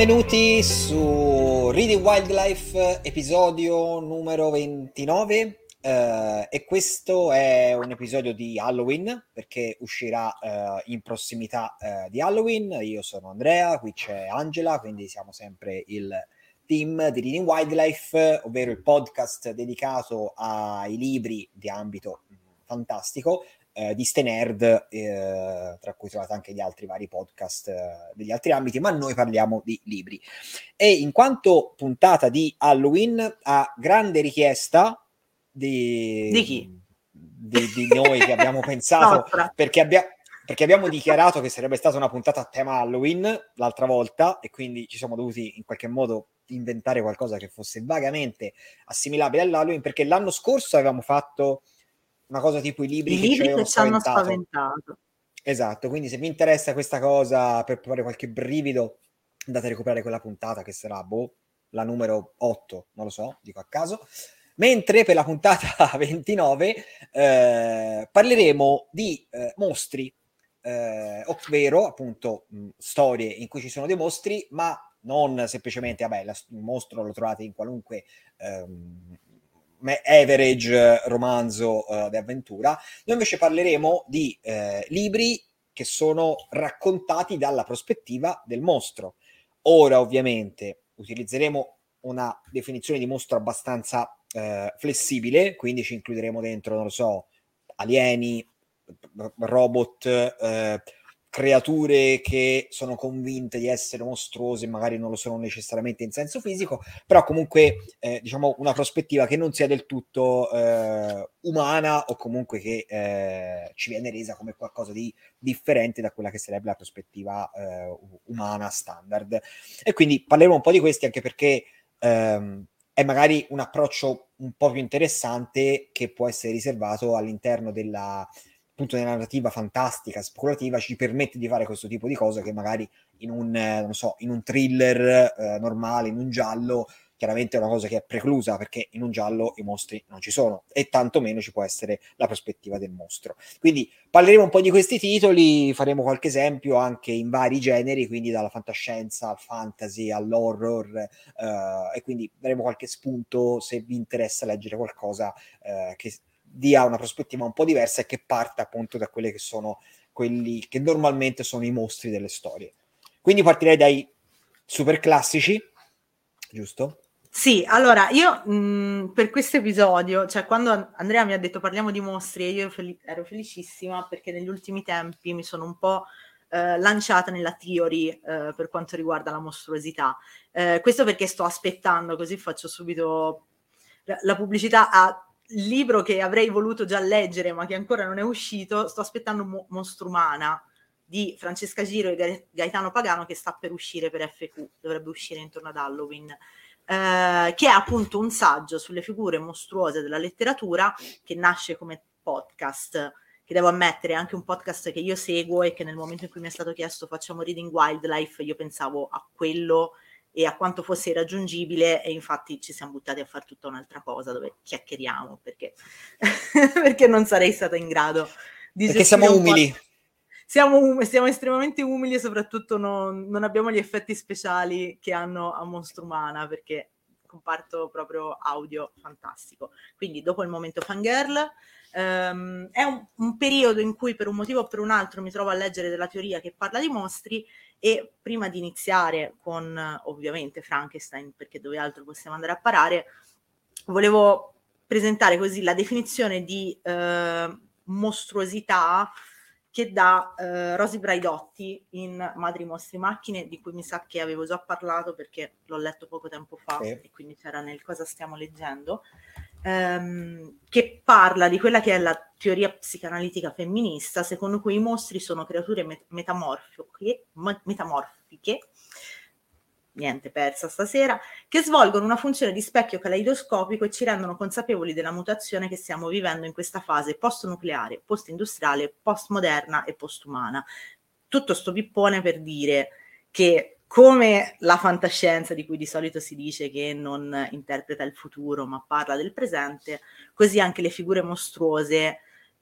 Benvenuti su Reading Wildlife, episodio numero 29. Uh, e questo è un episodio di Halloween perché uscirà uh, in prossimità uh, di Halloween. Io sono Andrea, qui c'è Angela, quindi siamo sempre il team di Reading Wildlife, ovvero il podcast dedicato ai libri di ambito fantastico eh, di Ste Nerd, eh, tra cui trovate anche gli altri vari podcast eh, degli altri ambiti, ma noi parliamo di libri. E in quanto puntata di Halloween, a grande richiesta di, di chi? Di, di noi che abbiamo pensato, perché, abbia, perché abbiamo dichiarato che sarebbe stata una puntata a tema Halloween l'altra volta e quindi ci siamo dovuti in qualche modo inventare qualcosa che fosse vagamente assimilabile all'Halloween perché l'anno scorso avevamo fatto una cosa tipo i libri, I che, libri che ci hanno spaventato. Esatto, quindi se vi interessa questa cosa per provare qualche brivido, andate a recuperare quella puntata che sarà boh, la numero 8, non lo so, dico a caso. Mentre per la puntata 29 eh, parleremo di eh, mostri, eh, ovvero appunto mh, storie in cui ci sono dei mostri, ma non semplicemente, vabbè, la, il mostro lo trovate in qualunque ehm, average romanzo uh, di avventura. Noi invece parleremo di eh, libri che sono raccontati dalla prospettiva del mostro. Ora, ovviamente, utilizzeremo una definizione di mostro abbastanza eh, flessibile, quindi ci includeremo dentro, non lo so, alieni, robot, eh, creature che sono convinte di essere mostruose, magari non lo sono necessariamente in senso fisico, però comunque eh, diciamo una prospettiva che non sia del tutto eh, umana o comunque che eh, ci viene resa come qualcosa di differente da quella che sarebbe la prospettiva eh, umana standard. E quindi parleremo un po' di questi anche perché ehm, è magari un approccio un po' più interessante che può essere riservato all'interno della appunto nella narrativa fantastica, speculativa, ci permette di fare questo tipo di cose che magari in un, eh, non so, in un thriller eh, normale, in un giallo, chiaramente è una cosa che è preclusa perché in un giallo i mostri non ci sono e tantomeno ci può essere la prospettiva del mostro. Quindi parleremo un po' di questi titoli, faremo qualche esempio anche in vari generi, quindi dalla fantascienza al fantasy all'horror eh, e quindi daremo qualche spunto se vi interessa leggere qualcosa eh, che dia una prospettiva un po' diversa e che parta appunto da quelli che sono quelli che normalmente sono i mostri delle storie. Quindi partirei dai super classici, giusto? Sì, allora io mh, per questo episodio, cioè quando Andrea mi ha detto parliamo di mostri io fel- ero felicissima perché negli ultimi tempi mi sono un po' eh, lanciata nella theory eh, per quanto riguarda la mostruosità. Eh, questo perché sto aspettando, così faccio subito la pubblicità a libro che avrei voluto già leggere ma che ancora non è uscito, sto aspettando Mo- Mostrumana di Francesca Giro e Gaetano Pagano che sta per uscire per FQ, dovrebbe uscire intorno ad Halloween, eh, che è appunto un saggio sulle figure mostruose della letteratura che nasce come podcast, che devo ammettere è anche un podcast che io seguo e che nel momento in cui mi è stato chiesto facciamo Reading Wildlife, io pensavo a quello e a quanto fosse irraggiungibile e infatti ci siamo buttati a fare tutta un'altra cosa dove chiacchieriamo perché, perché non sarei stata in grado di perché siamo umili. siamo, um- siamo, estremamente umili e soprattutto non, non, abbiamo gli effetti speciali che hanno a Monstro Umana perché comparto proprio audio fantastico. Quindi dopo il momento fangirl Um, è un, un, periodo in cui per un motivo o per un altro mi trovo a leggere della teoria che parla di mostri e prima di iniziare con ovviamente Frankenstein, perché dove altro possiamo andare a parare, volevo presentare così la definizione di uh, mostruosità che dà uh, Rosy Braidotti in Madri Mostri Macchine, di cui mi sa che avevo già parlato perché l'ho letto poco tempo fa sì. e quindi c'era nel cosa stiamo leggendo ehm, che parla di quella che è la teoria psicanalitica femminista, secondo cui i mostri sono creature met- metamorfiche, metamorfiche niente persa stasera, che svolgono una funzione di specchio caleidoscopico e ci rendono consapevoli della mutazione che stiamo vivendo in questa fase post-nucleare, post-industriale, post-moderna e post-umana. Tutto sto pippone per dire che come la fantascienza di cui di solito si dice che non interpreta il futuro ma parla del presente, così anche le figure mostruose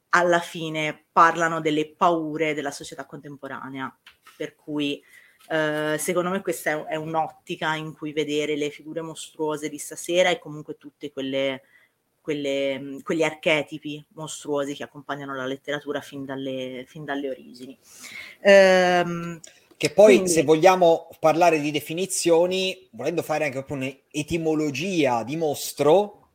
alla fine parlano delle paure della società contemporanea, per cui Uh, secondo me questa è, un'ottica in cui vedere le figure mostruose di stasera e comunque quelle, quegli archetipi mostruosi che accompagnano la letteratura fin dalle, fin dalle origini. Um, che poi, quindi... se vogliamo parlare di definizioni, volendo fare anche proprio un'etimologia di mostro,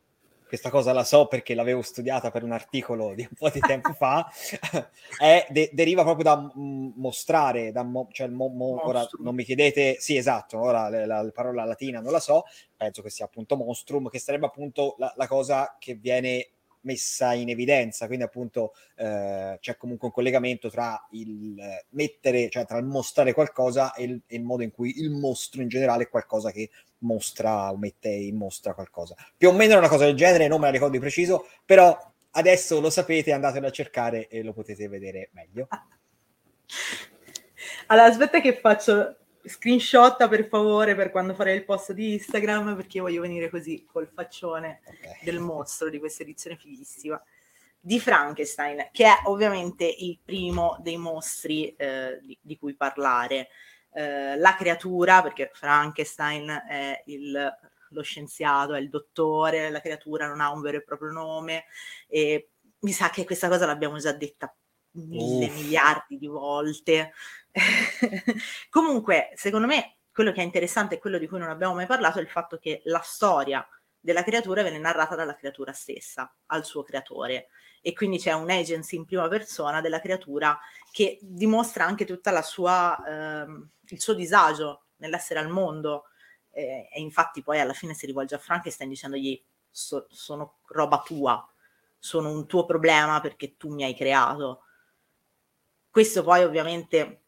questa cosa la so perché l'avevo studiata per un articolo di un po' di tempo fa, è, de- deriva proprio da m- mostrare, da mo- cioè mo- mo- ora non mi chiedete, sì esatto, ora la, la, la, parola latina non la so, penso che sia appunto monstrum, che sarebbe appunto la, la cosa che viene messa in evidenza, quindi appunto eh, c'è comunque un collegamento tra il mettere, cioè tra il mostrare qualcosa e il, e il, modo in cui il mostro in generale è qualcosa che mostra o mette in mostra qualcosa. Più o meno una cosa del genere, non me la ricordo di preciso, però adesso lo sapete, andatelo a cercare e lo potete vedere meglio. Allora, aspetta che faccio screenshotta per favore per quando farei il post di Instagram perché voglio venire così col faccione okay. del mostro di questa edizione fighissima di Frankenstein che è ovviamente il primo dei mostri eh, di, di, cui parlare eh, la creatura perché Frankenstein è il, lo scienziato è il dottore la creatura non ha un vero e proprio nome e mi sa che questa cosa l'abbiamo già detta mille Uff. miliardi di volte Comunque, secondo me, quello che è interessante e quello di cui non abbiamo mai parlato è il fatto che la storia della creatura viene narrata dalla creatura stessa al suo creatore. E quindi c'è un agency in prima persona della creatura che dimostra anche sua ehm, il suo disagio nell'essere al mondo. Eh, e infatti poi alla fine si rivolge a Frankenstein dicendogli so, sono roba tua sono un tuo problema perché tu mi hai creato. Questo poi ovviamente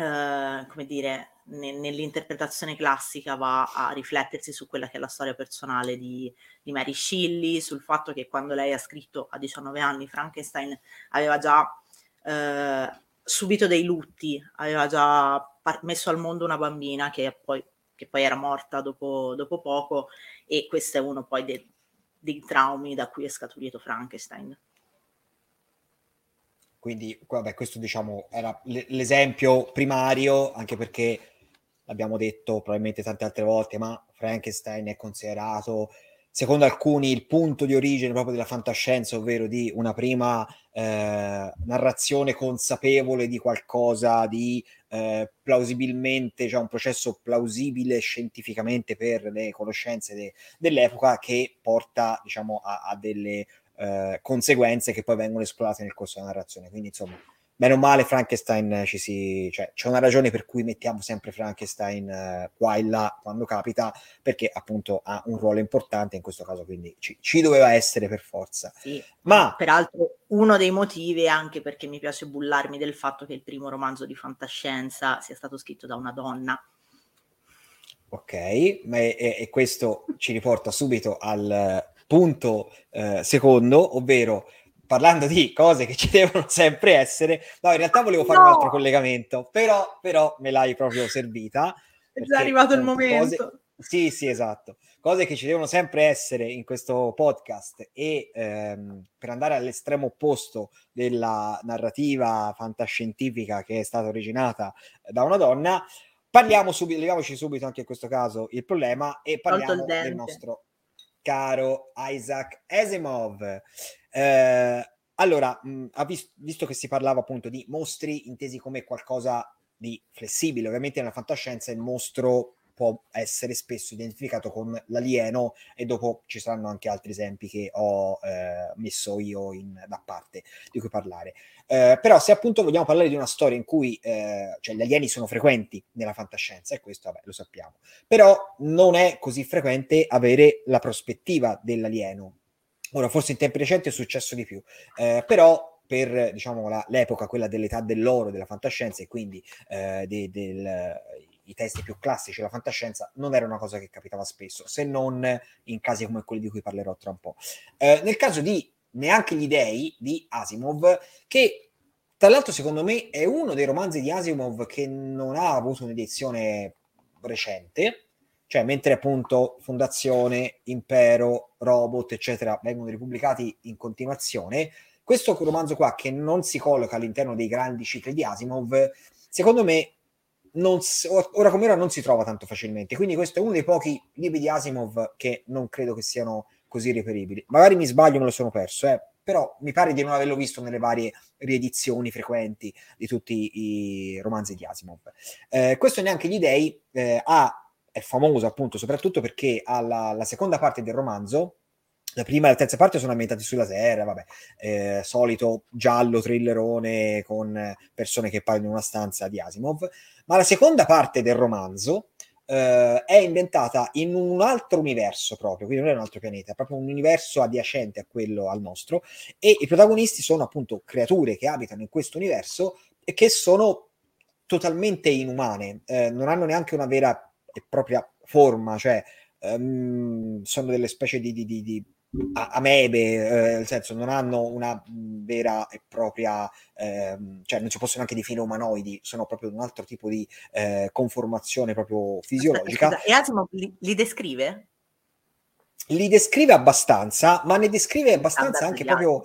eh, come dire, ne, nell'interpretazione classica va a riflettersi su quella che è la storia personale di, di, Mary Shelley, sul fatto che quando lei ha scritto a 19 anni Frankenstein aveva già eh, subito dei lutti, aveva già par- messo al mondo una bambina che poi, che poi era morta dopo, dopo, poco e questo è uno poi de- dei traumi da cui è scaturito Frankenstein. Quindi, vabbè, questo diciamo era l'esempio primario, anche perché l'abbiamo detto probabilmente tante altre volte, ma Frankenstein è considerato, secondo alcuni, il punto di origine proprio della fantascienza, ovvero di una prima eh, narrazione consapevole di qualcosa di eh, plausibilmente, cioè un processo plausibile scientificamente per le conoscenze de- dell'epoca che porta, diciamo, a, a delle eh, conseguenze che poi vengono esplorate nel corso della narrazione. Quindi, insomma, meno male Frankenstein ci si... Cioè, c'è una ragione per cui mettiamo sempre Frankenstein eh, qua e là quando capita, perché appunto ha un ruolo importante in questo caso, quindi ci, ci doveva essere per forza. Sì, ma peraltro uno dei motivi è anche perché mi piace bullarmi del fatto che il primo romanzo di fantascienza sia stato scritto da una donna. Ok, ma è, e questo ci riporta subito al punto eh, secondo, ovvero parlando di cose che ci devono sempre essere, no, in realtà volevo fare no! un altro collegamento, però, però me l'hai proprio servita. È già arrivato il momento. Cose... Sì, sì, esatto. Cose che ci devono sempre essere in questo podcast e ehm, per andare all'estremo opposto della narrativa fantascientifica che è stata originata da una donna, parliamo subito, leviamoci subito anche in questo caso il problema e parliamo del nostro caro Isaac Asimov. Eh, allora, mh, vis- visto che si parlava appunto di mostri intesi come qualcosa di flessibile, ovviamente nella fantascienza il mostro può essere spesso identificato con l'alieno e dopo ci saranno anche altri esempi che ho eh, messo io in, da parte di cui parlare. Eh, però se appunto vogliamo parlare di una storia in cui eh, cioè gli alieni sono frequenti nella fantascienza, e questo vabbè, lo sappiamo, però non è così frequente avere la prospettiva dell'alieno. Ora, forse in tempi recenti è successo di più, eh, però per diciamo, la, l'epoca, quella dell'età dell'oro della fantascienza e quindi eh, de, del, i testi più classici, la fantascienza, non era una cosa che capitava spesso, se non in casi come quelli di cui parlerò tra un po'. Eh, nel caso di Neanche gli dei di Asimov, che tra l'altro secondo me è uno dei romanzi di Asimov che non ha avuto un'edizione recente, cioè mentre appunto Fondazione, Impero, Robot, eccetera, vengono ripubblicati in continuazione, questo romanzo qua che non si colloca all'interno dei grandi cicli di Asimov, secondo me non, ora come ora non si trova tanto facilmente. Quindi questo è uno dei pochi libri di Asimov che non credo che siano così reperibili. Magari mi sbaglio, me lo sono perso, eh, però mi pare di non averlo visto nelle varie riedizioni frequenti di tutti i romanzi di Asimov. Eh, questo neanche gli dei eh, ha, è famoso appunto soprattutto perché alla la seconda parte del romanzo la prima e la terza parte sono ambientati sulla Terra, vabbè, eh, solito giallo thrillerone con persone che parlano in una stanza di Asimov, ma la seconda parte del romanzo eh, è inventata in un altro universo proprio, quindi non è un altro pianeta, è proprio un universo adiacente a quello al nostro e i protagonisti sono appunto creature che abitano in questo universo e che sono totalmente inumane, eh, non hanno neanche una vera e propria forma, cioè um, sono delle specie di, di, di, di amebe, eh, nel senso non hanno una vera e propria, eh, cioè non si possono anche definire umanoidi, sono proprio un altro tipo di eh, conformazione proprio fisiologica. Aspetta, e Asimov li, li, descrive? Li descrive abbastanza, ma ne descrive abbastanza anche proprio...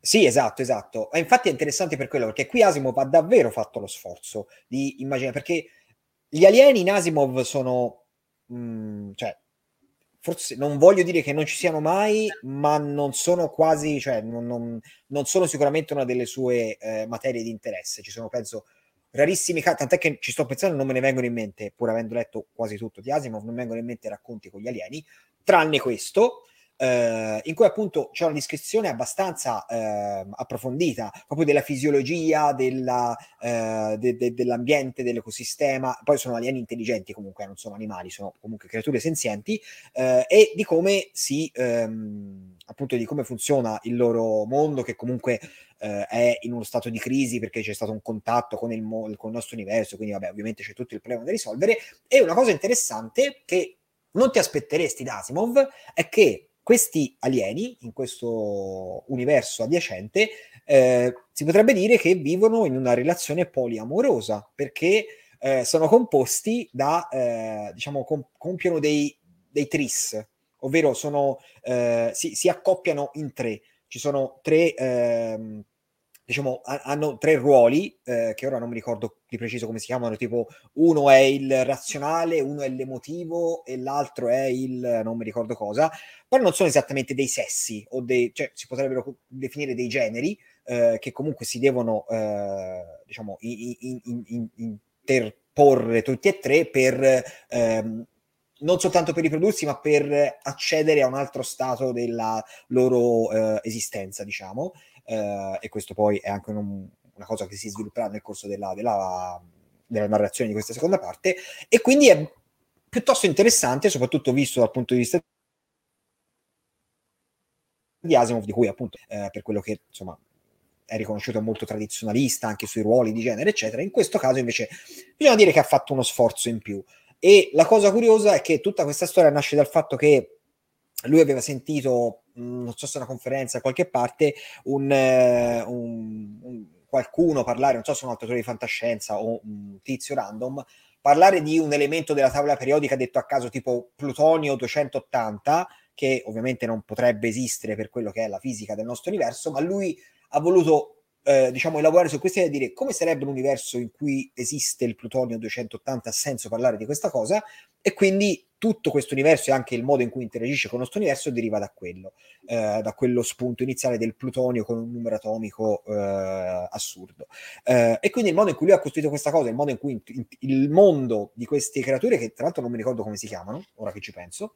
Sì, esatto, esatto. E infatti è interessante per quello, perché qui Asimov ha davvero fatto lo sforzo di immaginare, perché gli alieni in Asimov sono... Mh, mm, cioè, forse non voglio dire che non ci siano mai, ma non sono quasi, cioè non, non, non sono sicuramente una delle sue eh, materie di interesse. Ci sono, penso, rarissimi casi, tant'è che ci sto pensando, non me ne vengono in mente, pur avendo letto quasi tutto di Asimov, non mi vengono in mente racconti con gli alieni, tranne questo, eh, in cui appunto c'è una descrizione abbastanza eh, approfondita proprio della fisiologia, della, eh, de, de, dell'ambiente, dell'ecosistema. Poi sono alieni intelligenti comunque, non sono animali, sono comunque creature senzienti eh, e di come si ehm, appunto di come funziona il loro mondo che comunque eh, è in uno stato di crisi perché c'è stato un contatto con il, mo- con il nostro universo, quindi vabbè, ovviamente c'è tutto il problema da risolvere. E una cosa interessante che non ti aspetteresti da Asimov è che questi alieni, in questo universo adiacente, eh, si potrebbe dire che vivono in una relazione poliamorosa, perché eh, sono composti da, eh, diciamo, com- compiono dei, dei tris, ovvero sono, eh, si, si, accoppiano in tre. Ci sono tre diciamo, hanno tre ruoli, eh, che ora non mi ricordo di preciso come si chiamano, tipo uno è il razionale, uno è l'emotivo e l'altro è il non mi ricordo cosa, però non sono esattamente dei sessi, o dei, cioè si potrebbero definire dei generi, eh, che comunque si devono, eh, diciamo, in, in, in, interporre tutti e tre per... Ehm, non soltanto per riprodursi, ma per accedere a un altro stato della loro eh, esistenza, diciamo eh, e questo poi è anche un, una cosa che si svilupperà nel corso della, della, della narrazione di questa seconda parte e quindi è piuttosto interessante, soprattutto visto dal punto di vista di Asimov, di cui appunto eh, per quello che insomma è riconosciuto molto tradizionalista anche sui ruoli di genere, eccetera. In questo caso invece bisogna dire che ha fatto uno sforzo in più. E la cosa curiosa è che tutta questa storia nasce dal fatto che lui aveva sentito, non so se una conferenza, da qualche parte, un, uh, un, un, qualcuno parlare, non so se un autore di fantascienza o un tizio random, parlare di un elemento della tavola periodica detto a caso tipo plutonio 280, che ovviamente non potrebbe esistere per quello che è la fisica del nostro universo, ma lui ha voluto eh, diciamo, elaborare su questa idea e dire come sarebbe un universo in cui esiste il plutonio 280, ha senso parlare di questa cosa, e quindi tutto questo universo e anche il modo in cui interagisce con il nostro universo deriva da quello, eh, da quello spunto iniziale del plutonio con un numero atomico eh, assurdo. Eh, e quindi il modo in cui lui ha costruito questa cosa, il modo in cui in, in, il mondo di queste creature, che tra l'altro non mi ricordo come si chiamano, ora che ci penso,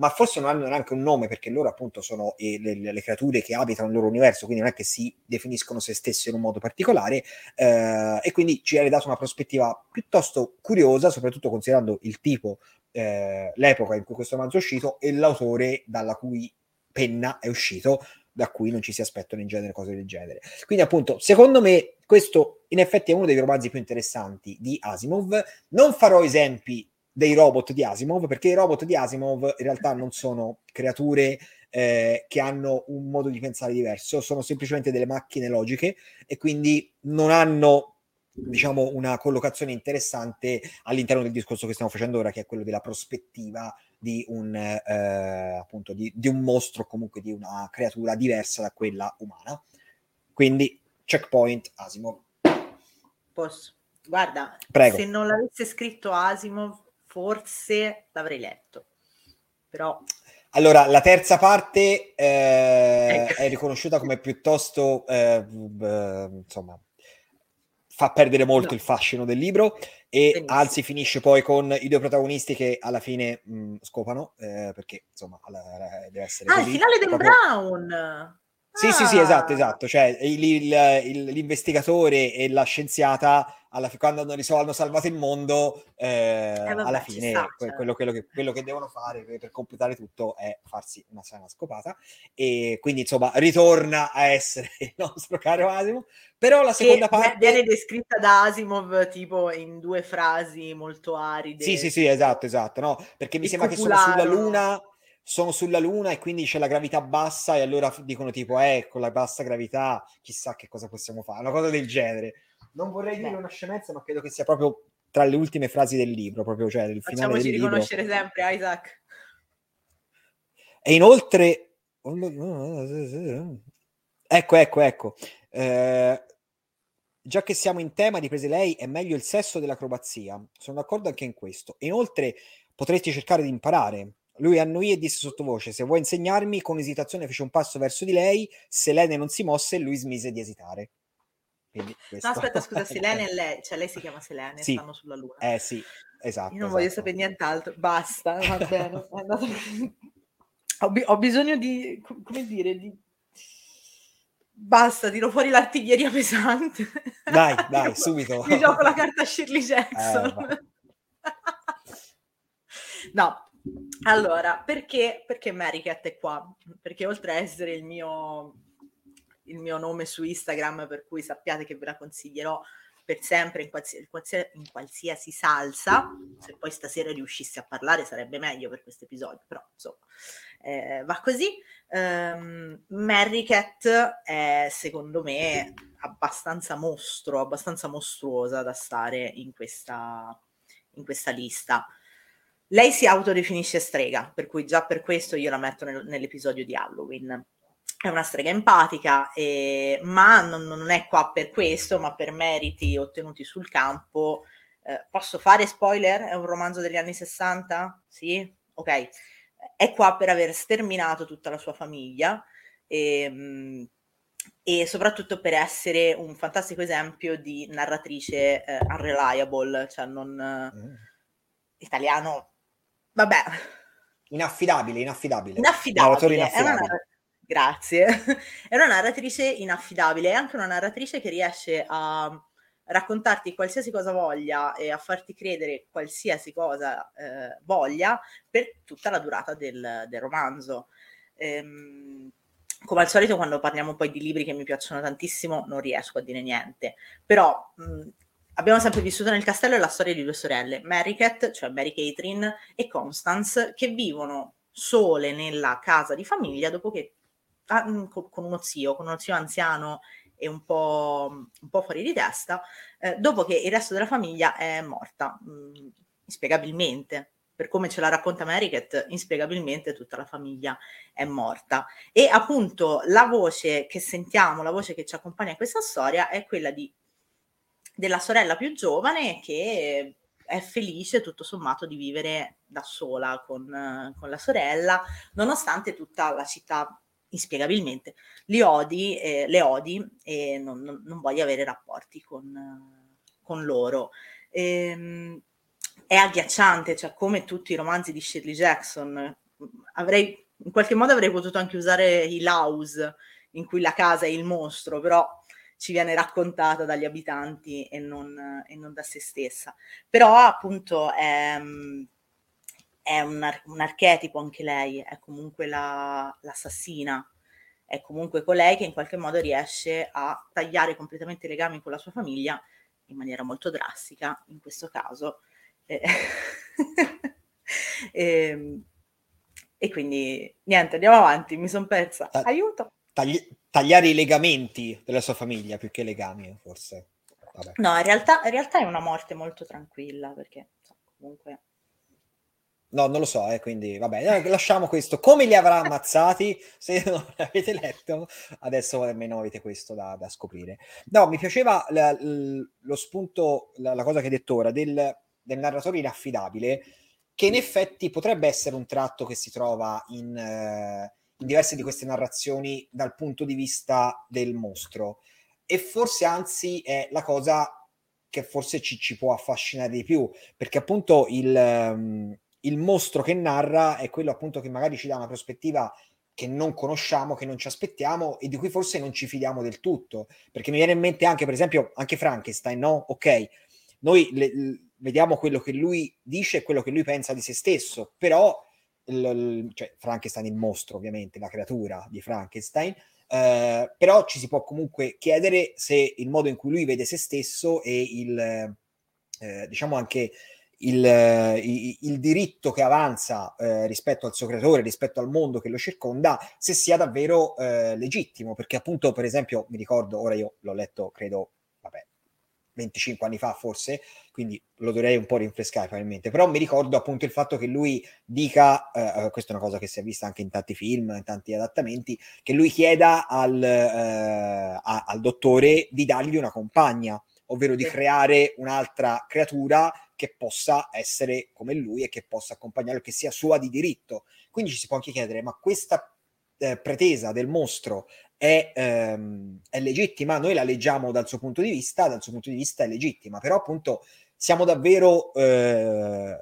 ma forse non hanno neanche un nome perché loro appunto sono eh, le, le, creature che abitano il loro universo, quindi non è che si definiscono se stesse in un modo particolare eh, e quindi ci ha dato una prospettiva piuttosto curiosa, soprattutto considerando il tipo, eh, l'epoca in cui questo romanzo è uscito e l'autore dalla cui penna è uscito, da cui non ci si aspettano in genere cose del genere. Quindi appunto, secondo me questo in effetti è uno dei romanzi più interessanti di Asimov. Non farò esempi dei robot di Asimov, perché i robot di Asimov in realtà non sono creature eh, che hanno un modo di pensare diverso, sono semplicemente delle macchine logiche e quindi non hanno diciamo una collocazione interessante all'interno del discorso che stiamo facendo ora che è quello della prospettiva di un eh, appunto di, di un mostro comunque di una creatura diversa da quella umana. Quindi checkpoint Asimov. Posso. Guarda, Prego. se non l'avesse scritto Asimov, forse l'avrei letto. Però Allora, la terza parte eh, Ecco. è riconosciuta come piuttosto, eh, b- insomma, fa perdere molto No. il fascino del libro e Benissimo. anzi finisce poi con i due protagonisti che alla fine mh, scopano, eh, perché insomma alla- deve essere Ah, il così. finale di Dan proprio- Brown! Sì, sì, sì, Ah. esatto, esatto. Cioè, il- il- il- l'investigatore e la scienziata, alla quando hanno, risolto, hanno salvato il mondo, eh, vabbè, alla fine sta, cioè. quello, quello che, quello che devono fare per, per completare tutto è farsi una sana scopata. E quindi, insomma, ritorna a essere il nostro caro Asimo. Però la seconda che parte... viene descritta da Asimov tipo in due frasi molto aride. Sì, sì, sì, esatto, esatto, no? Perché mi sembra che sono sulla. Luna, sono sulla Luna e quindi c'è la gravità bassa e allora dicono tipo, eh, con la bassa gravità chissà che cosa possiamo fare, una cosa del genere. Non vorrei dire Beh. una scemenza, ma credo che sia proprio tra le ultime frasi del libro, proprio cioè il finale Facciamoci del libro. riconoscere sempre, Isaac. E inoltre... Ecco, ecco, ecco. Eh, già che siamo in tema, riprese lei, è meglio il sesso dell'acrobazia. Sono d'accordo anche in questo. Inoltre potresti cercare di imparare. Lui annuì e disse sottovoce, se vuoi insegnarmi, con esitazione fece un passo verso di lei, Selene non si mosse e lui smise di esitare. Quindi questo... No, aspetta, scusa, Selene e lei, cioè lei si chiama Selene, Sì. stanno sulla Luna. Eh sì, esatto. Io non voglio esatto. sapere nient'altro, basta, va bene. è andato- ho, bi- ho bisogno di, co- come dire, di... Basta, tiro fuori l'artiglieria pesante. Dai, dai, subito. Mi gioco la carta Shirley Jackson. Eh, no, allora, perché, perché Mary Cat è qua? Perché oltre a essere il mio, il mio nome su Instagram, per cui sappiate che ve la consiglierò per sempre in qualsiasi, in qualsiasi salsa, se poi stasera riuscissi a parlare sarebbe meglio per questo episodio, però insomma eh, va così. Um, Mary Cat è secondo me abbastanza mostro, abbastanza mostruosa da stare in questa, in questa lista. Lei si autodefinisce strega, per cui già per questo io la metto nel- nell'episodio di Halloween. È una strega empatica, eh, ma non, non è qua per questo, ma per meriti ottenuti sul campo. Eh, posso fare spoiler? È un romanzo degli anni 60? Sì? Ok. È qua per aver sterminato tutta la sua famiglia e, e soprattutto per essere un fantastico esempio di narratrice eh, unreliable, cioè non Mm. italiano, vabbè, Inaffidabile, inaffidabile. inaffidabile. Narratore È una inaffidabile. Grazie. È una narratrice inaffidabile, è anche una narratrice che riesce a raccontarti qualsiasi cosa voglia e a farti credere qualsiasi cosa eh, voglia per tutta la durata del, del romanzo. Ehm, come al solito, quando parliamo poi di libri che mi piacciono tantissimo, non riesco a dire niente. Però mh, abbiamo sempre vissuto nel castello la storia di due sorelle, Mary Cat, cioè Mary Catherine, e Constance, che vivono sole nella casa di famiglia dopo che ah, co- con uno zio, con uno zio anziano e un po', un po' fuori di testa, eh, dopo che il resto della famiglia è morta, mh, inspiegabilmente. Per come ce la racconta Cat, inspiegabilmente tutta la famiglia è morta. E appunto la voce che sentiamo, la voce che ci accompagna in questa storia è quella di, della sorella più giovane che è felice tutto sommato di vivere da sola con, con la sorella, nonostante tutta la città inspiegabilmente li odi, eh, le odi e non, non, non voglia avere rapporti con, con loro. Ehm, è agghiacciante, cioè come tutti i romanzi di Shirley Jackson. Avrei, in qualche modo avrei potuto anche usare Hill House, in cui la casa è il mostro, però ci viene raccontata dagli abitanti e non, e non da se stessa. Però appunto è, è un, ar- un archetipo anche lei, è comunque la, l'assassina, è comunque colei che in qualche modo riesce a tagliare completamente i legami con la sua famiglia in maniera molto drastica, in questo caso. Eh, e, e quindi niente, andiamo avanti, mi sono persa. Ah. Aiuto! Tagli- tagliare i legamenti della sua famiglia più che legami, forse. Vabbè. No, in realtà, in realtà è una morte molto tranquilla perché comunque No, non lo so, eh, quindi vabbè, lasciamo questo. Come li avrà ammazzati? Se non l'avete letto, adesso almeno avete questo da, da scoprire. No, mi piaceva la, lo spunto, la, la, cosa che hai detto ora, del, del, narratore inaffidabile, che in effetti potrebbe essere un tratto che si trova in, eh, in diverse di queste narrazioni dal punto di vista del mostro. E forse anzi è la cosa che forse ci, ci può affascinare di più, perché appunto il... Um, il mostro che narra è quello appunto che magari ci dà una prospettiva che non conosciamo, che non ci aspettiamo e di cui forse non ci fidiamo del tutto. Perché mi viene in mente anche, per esempio, anche Frankenstein, no? Ok, noi le, le, vediamo quello che lui dice e quello che lui pensa di se stesso, però, l, cioè Frankenstein il mostro, ovviamente, la creatura di Frankenstein, eh, però ci si può comunque chiedere se il modo in cui lui vede se stesso e il, eh, diciamo anche il, il, il, diritto che avanza eh, rispetto al suo creatore, rispetto al mondo che lo circonda, se sia davvero eh, legittimo. Perché appunto, per esempio, mi ricordo, ora io l'ho letto, credo, 25 anni fa forse, quindi lo dovrei un po' rinfrescare probabilmente, però mi ricordo appunto il fatto che lui dica, eh, eh questa è una cosa che si è vista anche in tanti film, in tanti adattamenti, che lui chieda al, eh, a, al dottore di dargli una compagna, ovvero di creare un'altra creatura che possa essere come lui e che possa accompagnarlo, che sia sua di diritto. Quindi ci si può anche chiedere, ma questa eh, pretesa del mostro è, ehm, è, legittima? Noi la leggiamo dal suo punto di vista, dal suo punto di vista è legittima, però appunto siamo davvero... Eh,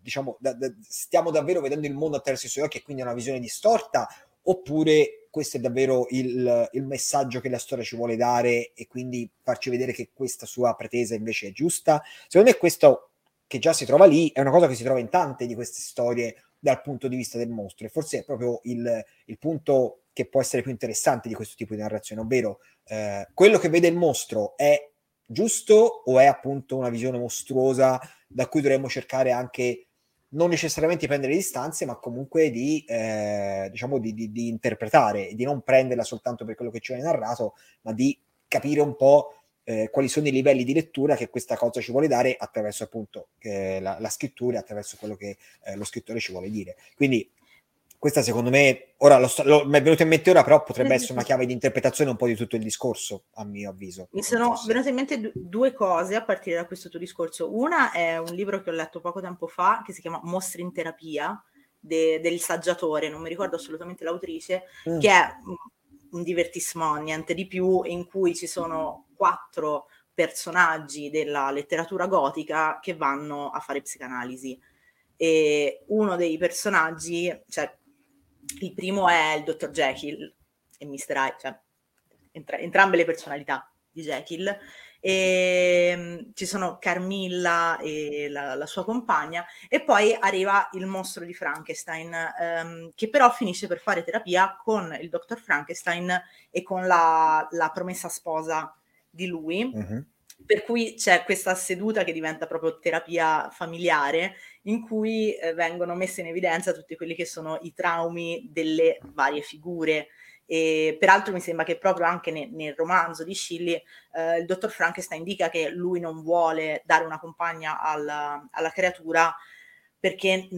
diciamo, da, da, stiamo davvero vedendo il mondo attraverso i suoi occhi e quindi è una visione distorta oppure questo è davvero il, il, messaggio che la storia ci vuole dare e quindi farci vedere che questa sua pretesa invece è giusta. Secondo me questo che già si trova lì, è una cosa che si trova in tante di queste storie dal punto di vista del mostro e forse è proprio il, il punto che può essere più interessante di questo tipo di narrazione, ovvero eh, quello che vede il mostro è giusto o è appunto una visione mostruosa da cui dovremmo cercare anche non necessariamente di prendere distanze, ma comunque di, eh, diciamo di, di, di interpretare, di non prenderla soltanto per quello che ci viene narrato, ma di capire un po' eh, quali sono i livelli di lettura che questa cosa ci vuole dare attraverso appunto eh, la, la, scrittura, attraverso quello che eh, lo scrittore ci vuole dire. Quindi questa secondo me, ora lo, lo, mi è venuto in mente ora, però potrebbe essere una chiave di interpretazione un po' di tutto il discorso, a mio avviso. Mi sono venute in mente d- due cose a partire da questo tuo discorso. Una è un libro che ho letto poco tempo fa, che si chiama Mostri in terapia, de- del saggiatore, non mi ricordo assolutamente l'autrice, mm. che è un divertissement, niente di più, in cui ci sono quattro personaggi della letteratura gotica che vanno a fare psicanalisi. E uno dei personaggi, cioè il primo è il dottor Jekyll e Mr. Hyde, cioè entra- entrambe le personalità di Jekyll, e um, ci sono Carmilla e la, la, sua compagna e poi arriva il mostro di Frankenstein um, che però finisce per fare terapia con il dottor Frankenstein e con la, la promessa sposa di lui. Uh-huh. Per cui c'è questa seduta che diventa proprio terapia familiare in cui eh, vengono messe in evidenza tutti quelli che sono i traumi delle varie figure. E peraltro mi sembra che proprio anche ne, nel romanzo di Shelley eh, il dottor Frankenstein dica che lui non vuole dare una compagna alla, alla creatura perché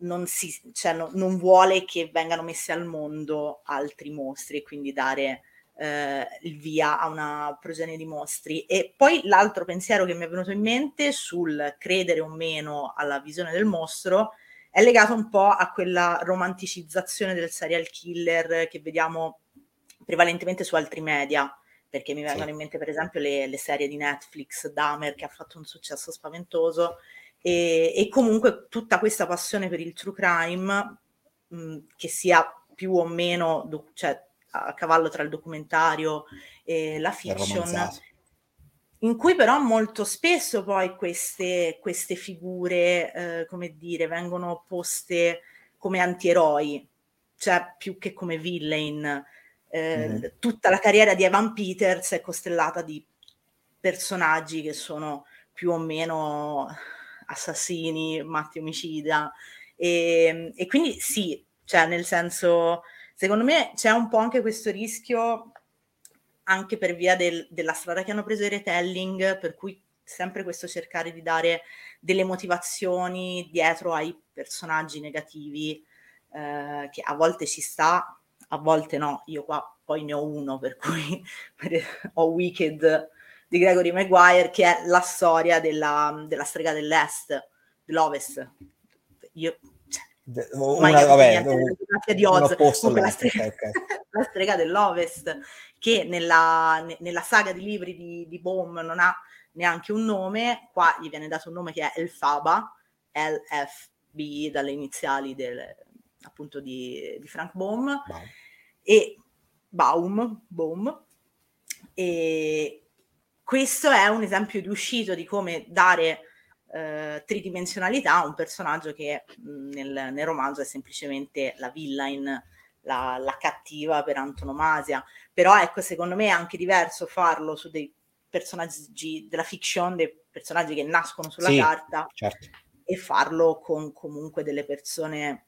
non, si, cioè no, non vuole che vengano messi al mondo altri mostri e quindi dare eh, il via a una progenie di mostri. E poi l'altro pensiero che mi è venuto in mente sul credere o meno alla visione del mostro è legato un po' a quella romanticizzazione del serial killer che vediamo prevalentemente su altri media, perché mi vengono sì. in mente per esempio le, le, serie di Netflix, Dahmer che ha fatto un successo spaventoso e, e comunque tutta questa passione per il true crime, mh, che sia più o meno, cioè a cavallo tra il documentario e la fiction, in cui però molto spesso poi queste, queste figure, eh, come dire, vengono poste come antieroi, cioè più che come villain. Eh, mm-hmm. Tutta la carriera di Evan Peters è costellata di personaggi che sono più o meno assassini, matti omicida. E, e quindi sì, cioè nel senso, secondo me c'è un po' anche questo rischio anche per via del, della strada che hanno preso i retelling, per cui sempre questo cercare di dare delle motivazioni dietro ai personaggi negativi, eh, che a volte ci sta, a volte no. Io qua poi ne ho uno, per cui ho Wicked di Gregory Maguire, che è la storia della, della strega dell'est, dell'ovest. Io una, vabbè, niente, di Oz, la strega, okay. la strega, dell'Ovest, che nella, nella saga di libri di, di Bohm non ha neanche un nome, qua gli viene dato un nome che è Elfaba, LFB dalle iniziali del, appunto di, di Frank Bohm, wow. e Baum, Bohm, e questo è un esempio riuscito di come dare eh, tridimensionalità a un personaggio che mh, nel, nel, romanzo è semplicemente la villain, la, la, cattiva per antonomasia. Però ecco, secondo me è anche diverso farlo su dei personaggi della fiction, dei personaggi che nascono sulla sì, carta, certo. e farlo con comunque delle persone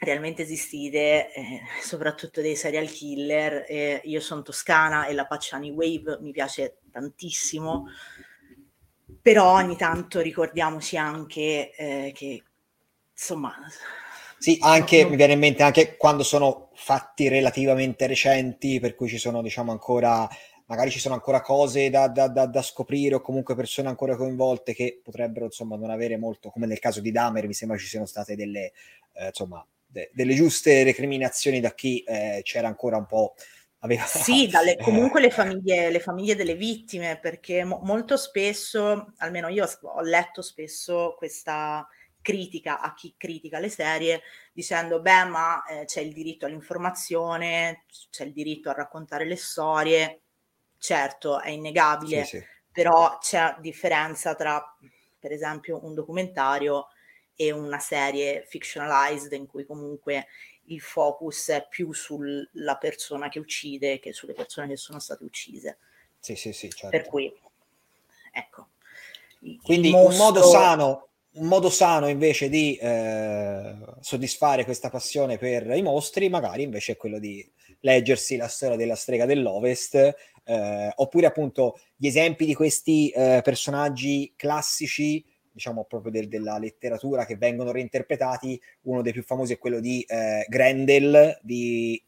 realmente esistite, eh, soprattutto dei serial killer. Eh, io sono toscana e la Pacciani Wave mi piace tantissimo però ogni tanto ricordiamoci anche eh, che insomma sì, anche mi viene in mente anche quando sono fatti relativamente recenti, per cui ci sono, diciamo, ancora magari ci sono ancora cose da, da, da, da, scoprire o comunque persone ancora coinvolte che potrebbero insomma non avere molto, come nel caso di Damer, mi sembra ci siano state delle, eh, insomma, de, delle giuste recriminazioni da chi eh, c'era ancora un po' Aveva... Sì, dalle, comunque le famiglie, le famiglie, delle vittime, perché mo- molto spesso, almeno io ho letto spesso questa critica a chi critica le serie, dicendo, beh, ma eh, c'è il diritto all'informazione, c'è il diritto a raccontare le storie, certo, è innegabile, sì, sì. però c'è differenza tra, per esempio, un documentario e una serie fictionalized in cui comunque il focus è più sulla persona che uccide che sulle persone che sono state uccise. Sì, sì, sì, certo. Per cui, ecco. Quindi mostro... un modo sano un modo sano invece di eh, soddisfare questa passione per i mostri, magari invece è quello di leggersi la storia della strega dell'Ovest, eh, oppure appunto gli esempi di questi eh, personaggi classici diciamo proprio del, della letteratura che vengono reinterpretati, uno dei più famosi è quello di eh, Grendel di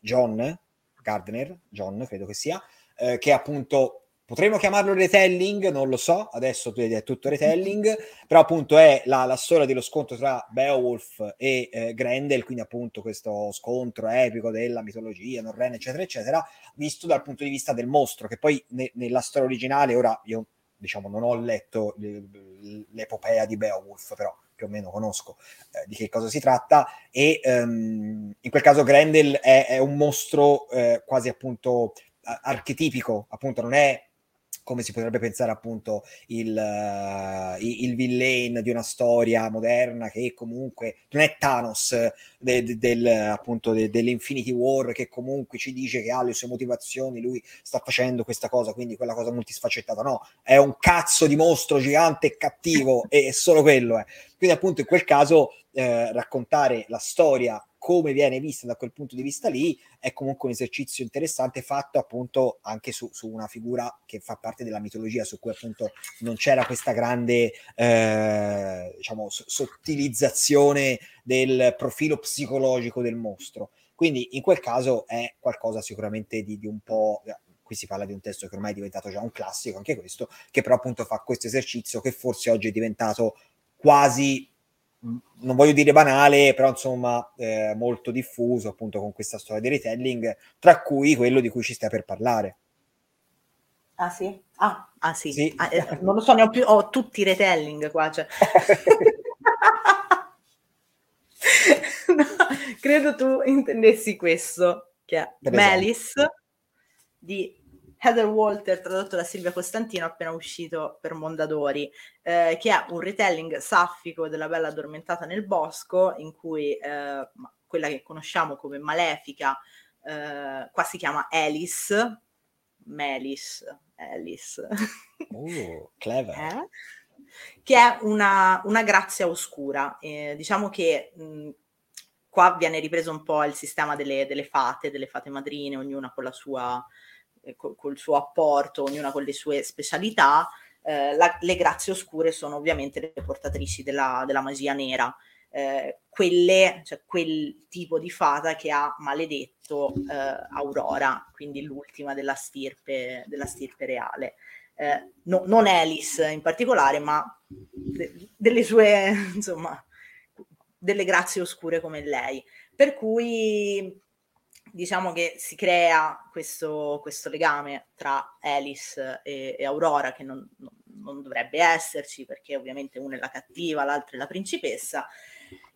John Gardner, John credo che sia, eh, che appunto potremmo chiamarlo retelling, non lo so, adesso è tutto retelling, però appunto è la, la storia dello scontro tra Beowulf e eh, Grendel, quindi appunto questo scontro epico della mitologia norrena, eccetera, eccetera, visto dal punto di vista del mostro, che poi ne, nella storia originale, ora io diciamo, non ho letto l'epopea di Beowulf, però più o meno conosco eh, di che cosa si tratta, e um, in quel caso Grendel è, è un mostro eh, quasi appunto archetipico, appunto non è come si potrebbe pensare appunto il, uh, il villain di una storia moderna che comunque non è Thanos de, de, del, appunto de, dell'Infinity War che comunque ci dice che ha le sue motivazioni, lui sta facendo questa cosa, quindi quella cosa multisfaccettata, no, è un cazzo di mostro gigante e cattivo e solo quello è. Quindi appunto in quel caso eh, raccontare la storia come viene vista da quel punto di vista lì è comunque un esercizio interessante fatto appunto anche su, su una figura che fa parte della mitologia su cui appunto non c'era questa grande eh, diciamo sottilizzazione del profilo psicologico del mostro. Quindi in quel caso è qualcosa sicuramente di, di un po' qui si parla di un testo che ormai è diventato già un classico anche questo che però appunto fa questo esercizio che forse oggi è diventato quasi non voglio dire banale, però insomma eh, molto diffuso appunto con questa storia di retelling, tra cui quello di cui ci stai per parlare. Ah sì? Ah, ah sì. sì. Ah, eh, non lo so, ne ho, più, ho tutti i retelling qua. Cioè. no, credo tu intendessi questo, che è Melis di Heather Walter, tradotto da Silvia Costantino, appena uscito per Mondadori, eh, che è un retelling saffico della Bella addormentata nel bosco, in cui eh, quella che conosciamo come Malefica, eh, qua si chiama Alice, Melis, Alice. Uh, clever. Eh? Che è una, una grazia oscura. diciamo che mh, qua viene ripreso un po' il sistema delle, delle fate, delle fate madrine, ognuna con la sua col, col suo apporto, ognuna con le sue specialità, eh, la, le grazie oscure sono ovviamente le portatrici della, della magia nera, eh, quelle, cioè quel tipo di fata che ha maledetto eh, Aurora, quindi l'ultima della stirpe, della stirpe reale. Eh, no, non Alice in particolare, ma de- delle sue, insomma, delle grazie oscure come lei. Per cui diciamo che si crea questo, questo legame tra Alice e, e Aurora che non, non, dovrebbe esserci perché ovviamente una è la cattiva, l'altra è la principessa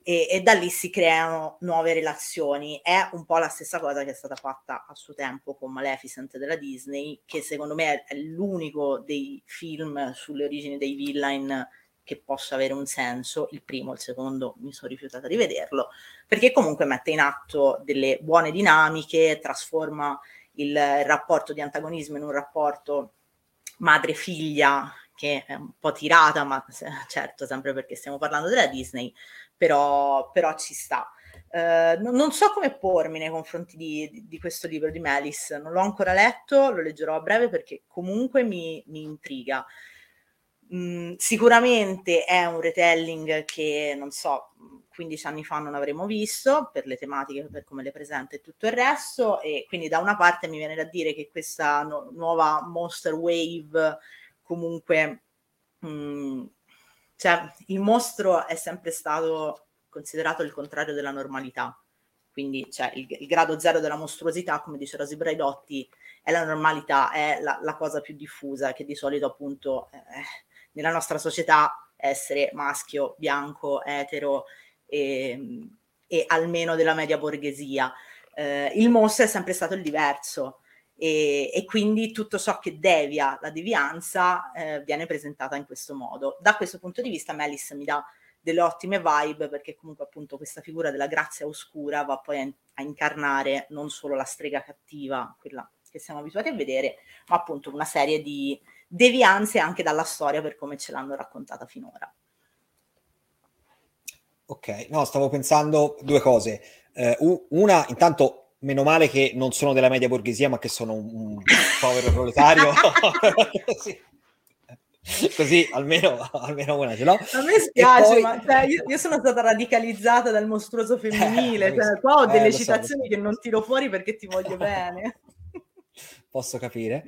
e, e, da lì si creano nuove relazioni. È un po' la stessa cosa che è stata fatta a suo tempo con Maleficent della Disney, che secondo me è l'unico dei film sulle origini dei villain che possa avere un senso, il primo, il secondo mi sono rifiutata di vederlo, perché comunque mette in atto delle buone dinamiche, trasforma il, rapporto di antagonismo in un rapporto madre-figlia che è un po' tirata, ma certo, sempre perché stiamo parlando della Disney, però, però ci sta. Uh, non, non, so come pormi nei confronti di, di, di, questo libro di Melis, non l'ho ancora letto, lo leggerò a breve perché comunque mi, mi intriga. Mm, sicuramente è un retelling che, non so, 15 anni fa non avremmo visto per le tematiche, per come le presenta e tutto il resto e quindi da una parte mi viene da dire che questa no- nuova Monster Wave comunque mh, mm, cioè il mostro è sempre stato considerato il contrario della normalità. Quindi cioè, il, il, grado zero della mostruosità, come dice Rosy Braidotti, è la normalità, è la, la, cosa più diffusa che di solito appunto eh, nella nostra società essere maschio, bianco, etero e, e almeno della media borghesia. Eh, il mostro è sempre stato il diverso e, e, quindi tutto ciò che devia la devianza eh, viene presentata in questo modo. Da questo punto di vista Melis mi dà delle ottime vibe perché comunque appunto questa figura della grazia oscura va poi a, a incarnare non solo la strega cattiva, quella che siamo abituati a vedere, ma appunto una serie di, devianze anche dalla storia per come ce l'hanno raccontata finora. Ok, no, stavo pensando due cose. Eh, una, intanto, meno male che non sono della media borghesia, ma che sono un, un povero proletario. Così. Così almeno, almeno, una ce l'ho. A me spiace, poi... ma cioè, io, io, sono stata radicalizzata dal mostruoso femminile. Eh, cioè, qua ho delle eh, citazioni so, che non tiro fuori perché ti voglio bene posso capire.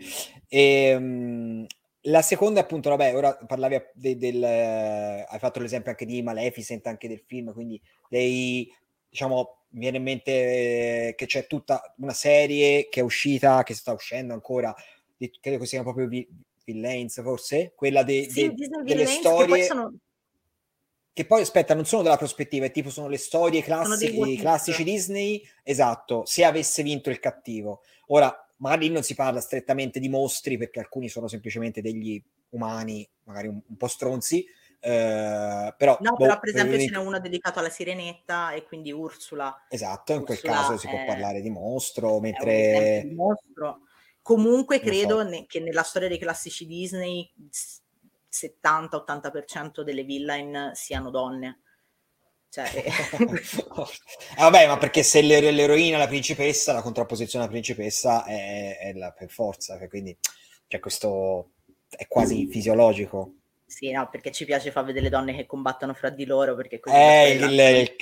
E, um, la seconda, appunto, vabbè, ora parlavi de, del, eh, hai fatto l'esempio anche di Maleficent, anche del film, quindi dei, diciamo, mi viene in mente eh, che c'è tutta una serie che è uscita, che sta uscendo ancora, di, credo che sia proprio vi, Villains, forse, quella de, sì, de, delle storie... Che poi, sono... che poi, aspetta, non sono della prospettiva, è tipo sono le storie classiche, classici Disney, esatto, se avesse vinto il cattivo. Ora, magari non si parla strettamente di mostri perché alcuni sono semplicemente degli umani, magari un, un po' stronzi, eh, però, no, boh, però per esempio ce n'è uno dedicato alla sirenetta e quindi Ursula. Esatto, in quel caso si può parlare di mostro, mentre... Di mostro. Comunque credo so. ne- che nella storia dei classici Disney 70-80% delle villain siano donne. Cioè, ah, vabbè, ma perché se l'er- l'eroina è la principessa, la contrapposizione alla principessa è, è la per forza, quindi cioè, questo è quasi fisiologico. Sì, no, perché ci piace far vedere le donne che combattono fra di loro, perché così eh, il, il,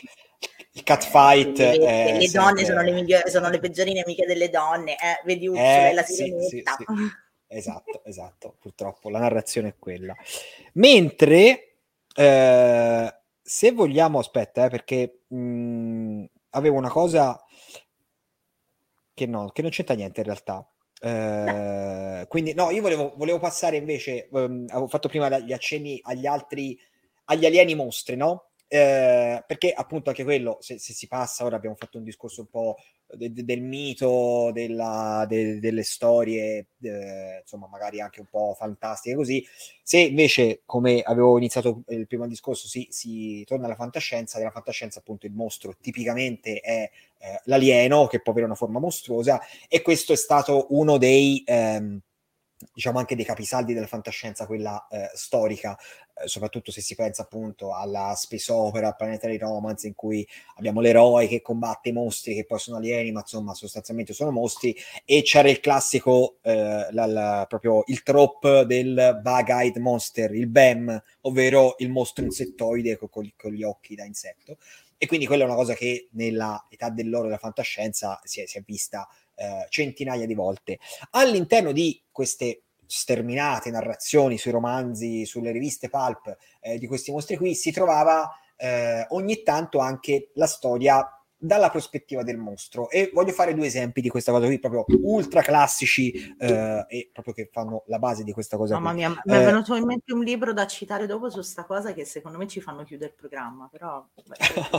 il catfight. Eh, le, le donne sono le, migliori, sono le peggiori nemiche delle donne, eh, vedi Ursula eh, la sirenetta. Sì, sì, sì. Esatto, esatto, purtroppo la narrazione è quella. Mentre eh, se vogliamo, aspetta, eh, perché mh, mhmm, avevo una cosa che no, che non c'entra niente in realtà. Eh, quindi no, io volevo, volevo passare invece, um, avevo fatto prima gli accenni agli altri, agli alieni mostri, no? Eh, perché appunto anche quello, se, se, si passa, ora abbiamo fatto un discorso un po' de, de, del mito, della, de, delle storie, insomma magari anche un po' fantastiche così, se invece come avevo iniziato il primo discorso si, si torna alla fantascienza, nella fantascienza appunto il mostro tipicamente è eh, l'alieno che può avere una forma mostruosa e questo è stato uno dei... Ehm, diciamo anche dei capisaldi della fantascienza, quella eh, storica, eh, soprattutto se si pensa appunto alla space opera, Planetary Romance, in cui abbiamo l'eroe che combatte i mostri, che poi sono alieni, ma insomma sostanzialmente sono mostri, e c'era il classico, eh, la, la, proprio il trope del bug-eyed monster, il BEM, ovvero il mostro insettoide con, con, con gli occhi da insetto. E quindi quella è una cosa che nella età dell'oro della fantascienza si è, si è vista eh, centinaia di volte. All'interno di queste sterminate narrazioni sui romanzi, sulle riviste pulp eh, di questi mostri qui, si trovava eh, ogni tanto anche la storia dalla prospettiva del mostro e voglio fare due esempi di questa cosa qui proprio ultra classici eh, e proprio che fanno la base di questa cosa mamma qui. mia mi è eh, venuto in mente un libro da citare dopo su sta cosa che secondo me ci fanno chiudere il programma però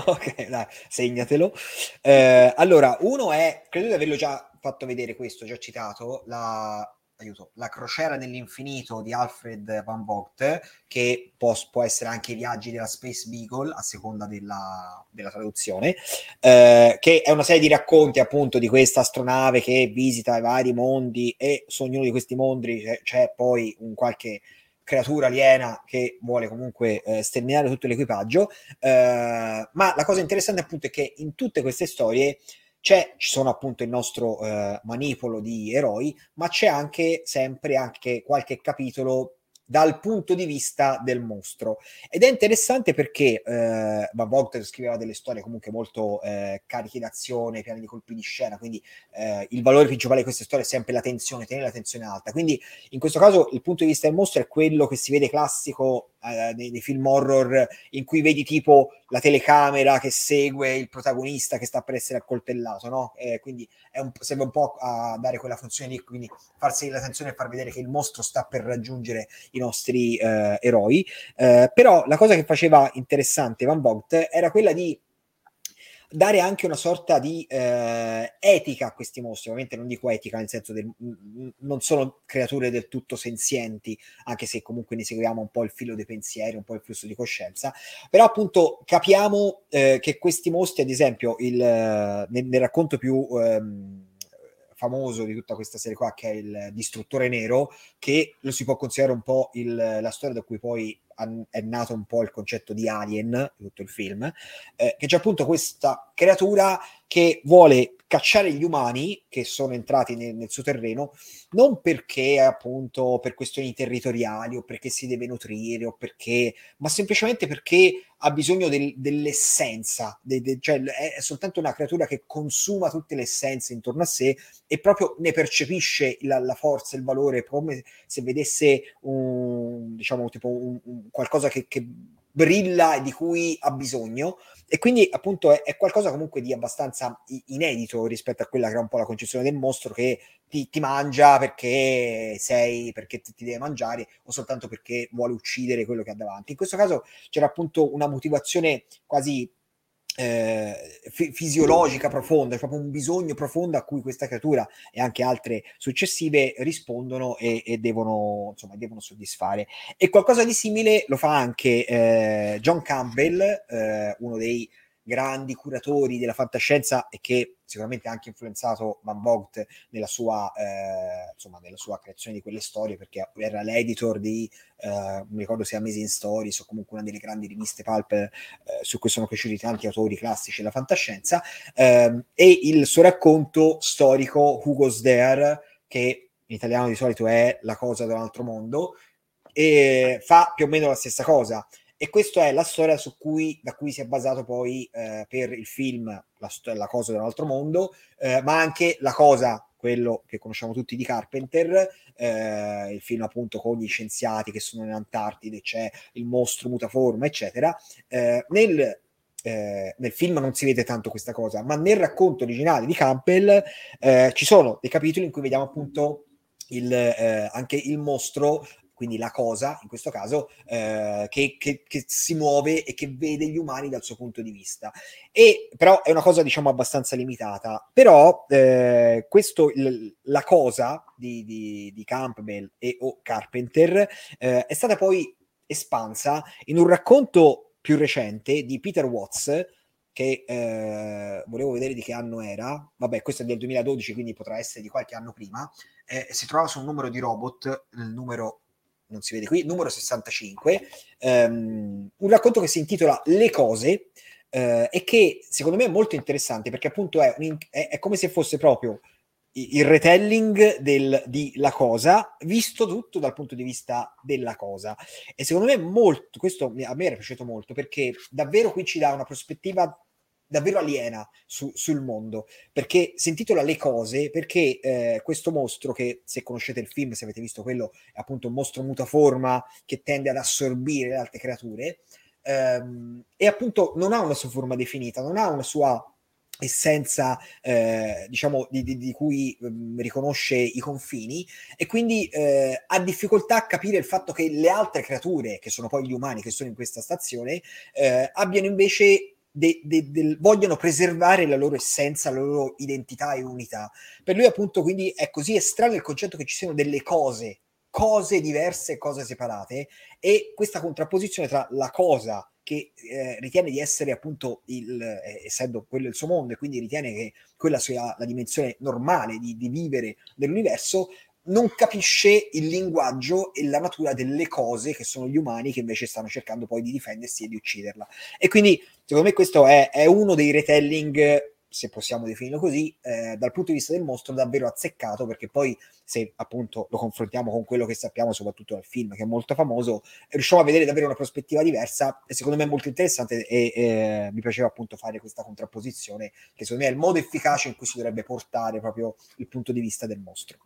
ok dai segnatelo eh, allora uno è credo di averlo già fatto vedere questo già citato la aiuto, La crociera nell'infinito di Alfred Van Vogt, che può, può, essere anche i viaggi della Space Beagle, a seconda della, della traduzione, eh, che è una serie di racconti appunto di questa astronave che visita i vari mondi e su ognuno di questi mondi c'è, c'è poi un qualche creatura aliena che vuole comunque eh, sterminare tutto l'equipaggio. Eh, ma la cosa interessante appunto è che in tutte queste storie c'è, ci sono appunto il nostro eh, manipolo di eroi, ma c'è anche sempre anche qualche capitolo dal punto di vista del mostro. Ed è interessante perché eh, Van Vogt scriveva delle storie comunque molto eh, cariche d'azione, piene di colpi di scena, quindi eh, il valore principale di queste storie è sempre la tensione, tenere la tensione alta. Quindi in questo caso il punto di vista del mostro è quello che si vede classico eh, nei, nei, film horror in cui vedi tipo la telecamera che segue il protagonista che sta per essere accoltellato, no? Eh, quindi un, serve un po' a dare quella funzione di quindi farsi l'attenzione e far vedere che il mostro sta per raggiungere i nostri eh, eroi. Eh, però la cosa che faceva interessante Van Vogt era quella di dare anche una sorta di eh, etica a questi mostri. Ovviamente non dico etica nel senso che non sono creature del tutto senzienti, anche se comunque ne seguiamo un po' il filo dei pensieri, un po' il flusso di coscienza. Però appunto capiamo eh, che questi mostri, ad esempio, il, nel, nel, racconto più... Ehm, famoso di tutta questa serie qua che è il distruttore nero che lo si può considerare un po' il, la storia da cui poi è nato un po' il concetto di Alien, tutto il film, eh, che c'è appunto questa creatura che vuole cacciare gli umani che sono entrati nel, nel, suo terreno, non perché appunto per questioni territoriali o perché si deve nutrire o perché, ma semplicemente perché ha bisogno del, dell'essenza, de, de, cioè è soltanto una creatura che consuma tutte le essenze intorno a sé e proprio ne percepisce la, la forza, il valore, come se vedesse un, diciamo, tipo un qualcosa che, che brilla e di cui ha bisogno e quindi appunto è, è, qualcosa comunque di abbastanza inedito rispetto a quella che è un po' la concezione del mostro che ti, ti mangia perché sei, perché ti, deve mangiare o soltanto perché vuole uccidere quello che ha davanti. In questo caso c'era appunto una motivazione quasi eh, f- fisiologica profonda, è proprio un bisogno profondo a cui questa creatura e anche altre successive rispondono e, e devono, insomma, devono soddisfare. E qualcosa di simile lo fa anche eh, John Campbell, eh, uno dei grandi curatori della fantascienza e che sicuramente anche influenzato Van Vogt nella sua, eh, insomma, nella sua creazione di quelle storie, perché era l'editor di, eh, mi ricordo se Amazing Stories o comunque una delle grandi riviste pulp eh, su cui sono cresciuti tanti autori classici della fantascienza, ehm, e il suo racconto storico Hugo's There, che in italiano di solito è La cosa da un altro mondo, e fa più o meno la stessa cosa e questa è la storia cui, da cui si è basato poi eh, per il film la, la cosa dell'altro mondo, eh, ma anche la cosa, quello che conosciamo tutti di Carpenter, eh, il film appunto con gli scienziati che sono in Antartide, c'è il mostro mutaforma, eccetera. Eh, nel eh, nel film non si vede tanto questa cosa, ma nel racconto originale di Campbell eh, ci sono dei capitoli in cui vediamo appunto il, eh, anche il mostro quindi la cosa in questo caso, eh, che, che, che, si muove e che vede gli umani dal suo punto di vista. E però è una cosa diciamo abbastanza limitata. Però eh, questo, l- la cosa di, di, di, Campbell e o Carpenter eh, è stata poi espansa in un racconto più recente di Peter Watts che eh, volevo vedere di che anno era, vabbè questo è del 2012 quindi potrà essere di qualche anno prima, eh, si trova su un numero di robot, il numero non si vede qui, numero 65, ehm, un racconto che si intitola Le cose eh, e che secondo me è molto interessante perché appunto è, un, è, è come se fosse proprio il retelling del, di La Cosa, visto tutto dal punto di vista della cosa. E secondo me molto, questo a me era piaciuto molto perché davvero qui ci dà una prospettiva davvero aliena su, sul mondo perché si intitola Le cose perché eh, questo mostro che se conoscete il film se avete visto quello è appunto un mostro mutaforma che tende ad assorbire le altre creature ehm, e appunto non ha una sua forma definita non ha una sua essenza eh, diciamo di, di, di cui um, riconosce i confini e quindi eh, ha difficoltà a capire il fatto che le altre creature che sono poi gli umani che sono in questa stazione eh, abbiano invece de, de, de, vogliono preservare la loro essenza, la loro identità e unità. Per lui, appunto, quindi è così estraneo il concetto che ci siano delle cose, cose diverse, cose separate, e questa contrapposizione tra la cosa che eh, ritiene di essere appunto il, eh, essendo quello il suo mondo e quindi ritiene che quella sia la dimensione normale di, di vivere dell'universo non capisce il linguaggio e la natura delle cose che sono gli umani che invece stanno cercando poi di difendersi e di ucciderla. E quindi, secondo me, questo è, è uno dei retelling, se possiamo definirlo così, eh, dal punto di vista del mostro, davvero azzeccato, perché poi, se appunto lo confrontiamo con quello che sappiamo, soprattutto dal film, che è molto famoso, riusciamo a vedere davvero una prospettiva diversa e secondo me è molto interessante e eh, mi piaceva appunto fare questa contrapposizione, che secondo me è il modo efficace in cui si dovrebbe portare proprio il punto di vista del mostro.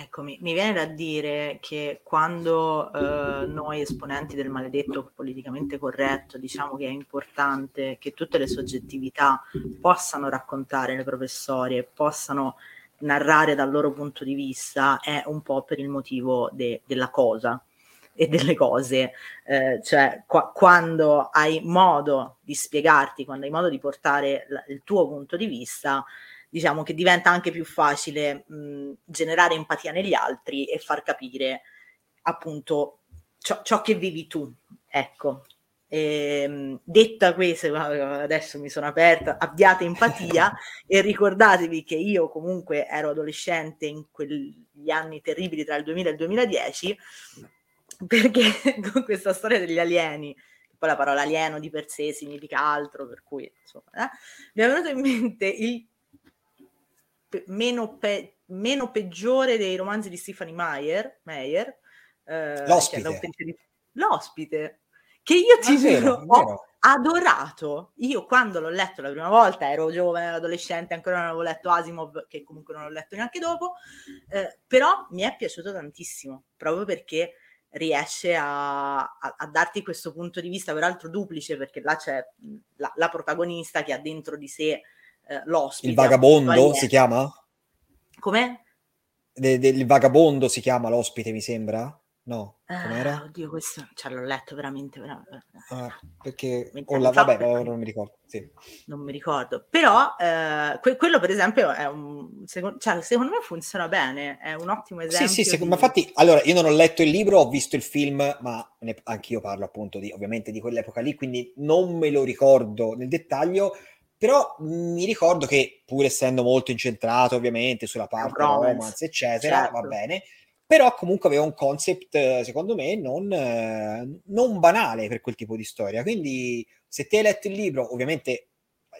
Ecco, mi, viene da dire che quando eh, noi esponenti del maledetto politicamente corretto diciamo che è importante che tutte le soggettività possano raccontare le proprie storie, possano narrare dal loro punto di vista, è un po' per il motivo de, della cosa e delle cose, eh, cioè qua, quando hai modo di spiegarti, quando hai modo di portare la, il tuo punto di vista, diciamo che diventa anche più facile mh, generare empatia negli altri e far capire appunto ciò, ciò che vivi tu. Ecco. E, ehm, detta questa, adesso mi sono aperta, abbiate empatia e ricordatevi che io comunque ero adolescente in quegli anni terribili tra il 2000 e il 2010 perché con questa storia degli alieni poi la parola alieno di per sé significa altro, per cui insomma, eh, mi è venuto in mente il pe- meno, pe- meno, peggiore dei romanzi di Stephanie Meyer, Meyer eh, l'ospite. Di... l'ospite, che io ti giuro ho adorato. Io quando l'ho letto la prima volta ero giovane, adolescente, ancora non avevo letto Asimov, che comunque non ho letto neanche dopo, eh, però mi è piaciuto tantissimo, proprio perché riesce a, a, a, darti questo punto di vista, peraltro duplice, perché là c'è la, la protagonista che ha dentro di sé eh, l'ospite. Il vagabondo si chiama? Come? De, de, il vagabondo si chiama l'ospite, mi sembra? No, com'era? Uh, oddio, questo cioè, l'ho letto veramente. veramente. Ah, perché la, vabbè, perché... non mi ricordo. Sì. Non mi ricordo, però eh, que- quello, per esempio, è un secondo, cioè, secondo me funziona bene. È un ottimo esempio. Sì, sì, di... ma infatti, allora io non ho letto il libro, ho visto il film, ma ne, anch'io parlo appunto di ovviamente di quell'epoca lì, quindi non me lo ricordo nel dettaglio però mi ricordo che pur essendo molto incentrato ovviamente sulla parte romance, romance eccetera, certo. va bene, però comunque aveva un concept secondo me non, non banale per quel tipo di storia, quindi se ti hai letto il libro ovviamente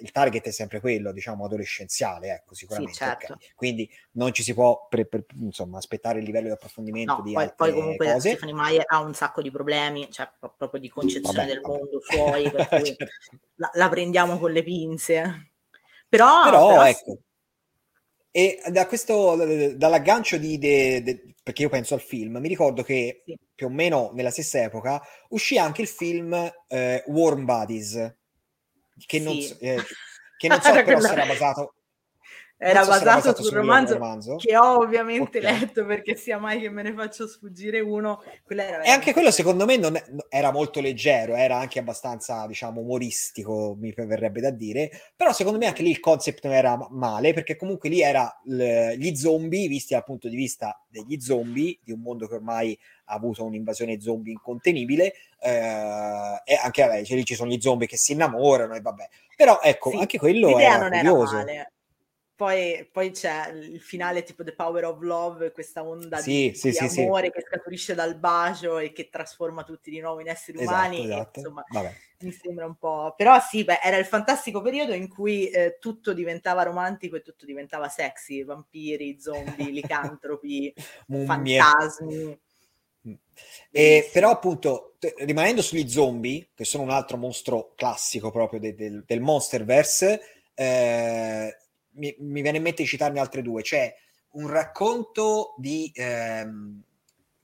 il target è sempre quello, diciamo, adolescenziale, ecco, sicuramente. Sì, certo. okay. Quindi non ci si può pre- pre- insomma, aspettare il livello di approfondimento no, di poi, poi comunque cose. Stephanie Meyer ha un sacco di problemi, cioè proprio di concezione vabbè, del vabbè. mondo suoi, per cui certo. la, la, prendiamo con le pinze. Però, però, però ecco. E da questo, dall'aggancio di, de, de, perché io penso al film, mi ricordo che sì. più o meno nella stessa epoca uscì anche il film eh, Warm Bodies, che non, sì. eh, che non so però se era basato era so basato, basato sul romanzo, romanzo, che ho ovviamente okay. letto perché sia mai che me ne faccio sfuggire uno. e anche quello secondo me non è, era molto leggero, era anche abbastanza diciamo umoristico, mi verrebbe da dire, però secondo me anche lì il concept non era male perché comunque lì era l- gli zombie visti dal punto di vista degli zombie, di un mondo che ormai ha avuto un'invasione zombie incontenibile eh, e anche vabbè, cioè, lì ci sono gli zombie che si innamorano e vabbè. Però ecco, sì, anche quello era non curioso. Era male poi, poi, c'è il finale tipo The Power of Love, questa onda sì, di, sì, di sì, amore che scaturisce dal bacio e che trasforma tutti di nuovo in esseri esatto, umani. Esatto. insomma, Vabbè. mi sembra un po'... Però sì, beh, era il fantastico periodo in cui eh, tutto diventava romantico e tutto diventava sexy, vampiri, zombie, licantropi, fantasmi. Mm. E, però appunto rimanendo sugli zombie che sono un altro mostro classico proprio de, de, del Monsterverse eh, mi, mi, viene in mente di citarne altre due. C'è un racconto di ehm,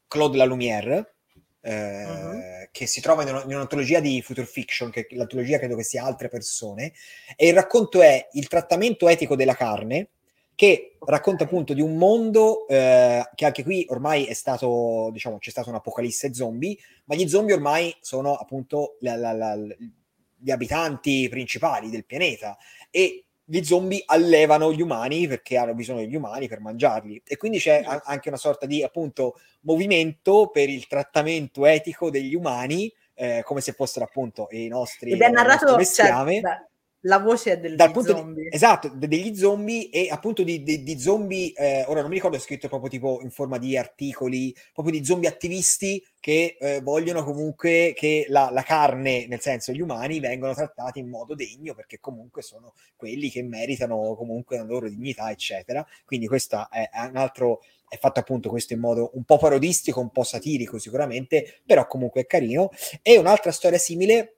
Claude Lalumière, eh, uh-huh. che si trova in, in, un'antologia di future fiction, che l'antologia credo che sia altre persone, e il racconto è il trattamento etico della carne, che racconta appunto di un mondo eh, che anche qui ormai è stato, diciamo, c'è stata un'apocalisse zombie, ma gli zombie ormai sono appunto la, la, la, gli abitanti principali del pianeta e gli zombie allevano gli umani perché hanno bisogno degli umani per mangiarli. E quindi c'è a- anche una sorta di appunto movimento per il trattamento etico degli umani eh, come se fossero appunto i nostri ed è narrato cioè, la voce è del, dal punto zombie. Di, esatto, degli zombie e appunto di, di, di zombie, eh, ora non mi ricordo, è scritto proprio tipo in forma di articoli, proprio di zombie attivisti che eh, vogliono comunque che la, la, carne, nel senso gli umani, vengano trattati in modo degno perché comunque sono quelli che meritano comunque la loro dignità, eccetera. Quindi questo è, è un altro, è fatto appunto questo in modo un po' parodistico, un po' satirico sicuramente, però comunque è carino. E un'altra storia simile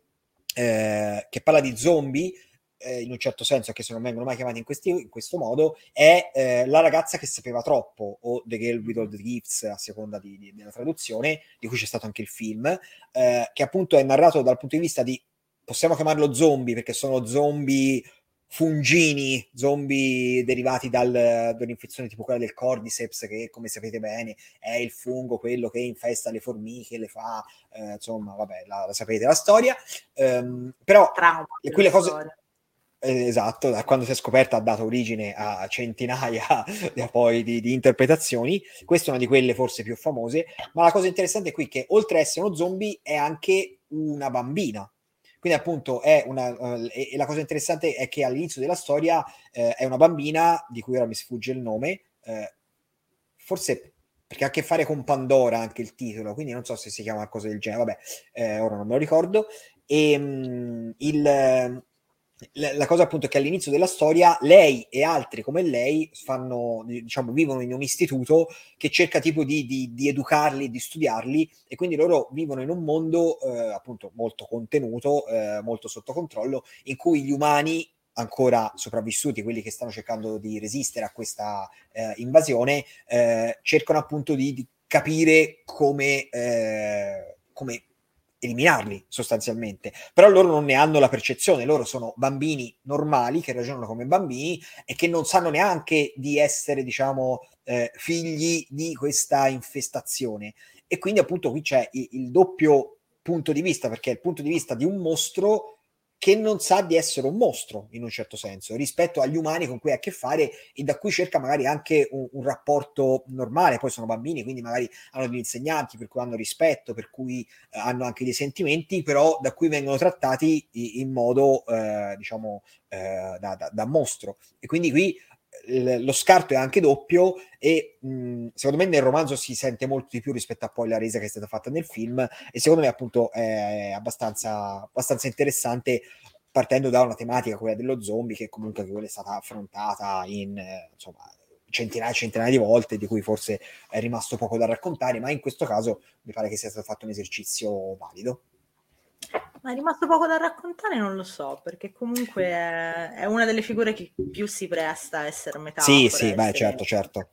eh, che parla di zombie, eh, in un certo senso, anche se non vengono mai chiamati in, questi, in questo modo, è eh, La ragazza che sapeva troppo, o The Girl with All the Gifts, a seconda di, di, della traduzione, di cui c'è stato anche il film, eh, che appunto è narrato dal punto di vista di, possiamo chiamarlo zombie, perché sono zombie fungini, zombie derivati dal, dall'infezione tipo quella del cordyceps, che come sapete bene è il fungo, quello che infesta le formiche, le fa, eh, insomma, vabbè, la, la, sapete la storia. Um, però Trauma, quelle cose... Storia esatto, da quando si è scoperta ha dato origine a centinaia poi di, di, interpretazioni. Questa è una di quelle forse più famose, ma la cosa interessante è qui che oltre a essere uno zombie è anche una bambina. Quindi appunto è una... Uh, e, la cosa interessante è che all'inizio della storia uh, è una bambina, di cui ora mi sfugge il nome, uh, forse perché ha a che fare con Pandora anche il titolo, quindi non so se si chiama qualcosa del genere, vabbè, ora non me lo ricordo. E um, il la cosa appunto è che all'inizio della storia lei e altri come lei fanno, diciamo, vivono in un istituto che cerca tipo di, di, di educarli, di studiarli e quindi loro vivono in un mondo eh, appunto molto contenuto, eh, molto sotto controllo, in cui gli umani ancora sopravvissuti, quelli che stanno cercando di resistere a questa eh, invasione, eh, cercano appunto di, di capire come, eh, come eliminarli sostanzialmente, però loro non ne hanno la percezione, loro sono bambini normali che ragionano come bambini e che non sanno neanche di essere, diciamo, eh, figli di questa infestazione. E quindi appunto qui c'è il, il doppio punto di vista, perché è il punto di vista di un mostro che non sa di essere un mostro in un certo senso rispetto agli umani con cui ha a che fare e da cui cerca magari anche un, un rapporto normale. Poi sono bambini, quindi magari hanno degli insegnanti per cui hanno rispetto, per cui eh, hanno anche dei sentimenti, però da cui vengono trattati in, modo eh, diciamo eh, da, da, da, mostro. E quindi qui lo scarto è anche doppio e mh, secondo me nel romanzo si sente molto di più rispetto a poi la resa che è stata fatta nel film e secondo me appunto è abbastanza, abbastanza interessante partendo da una tematica quella dello zombie che comunque quella è stata affrontata in insomma centinaia e centinaia di volte di cui forse è rimasto poco da raccontare ma in questo caso mi pare che sia stato fatto un esercizio valido ma è rimasto poco da raccontare, non lo so, perché comunque è, è una delle figure che più si presta a essere metafora. Sì, sì, beh, certo, certo.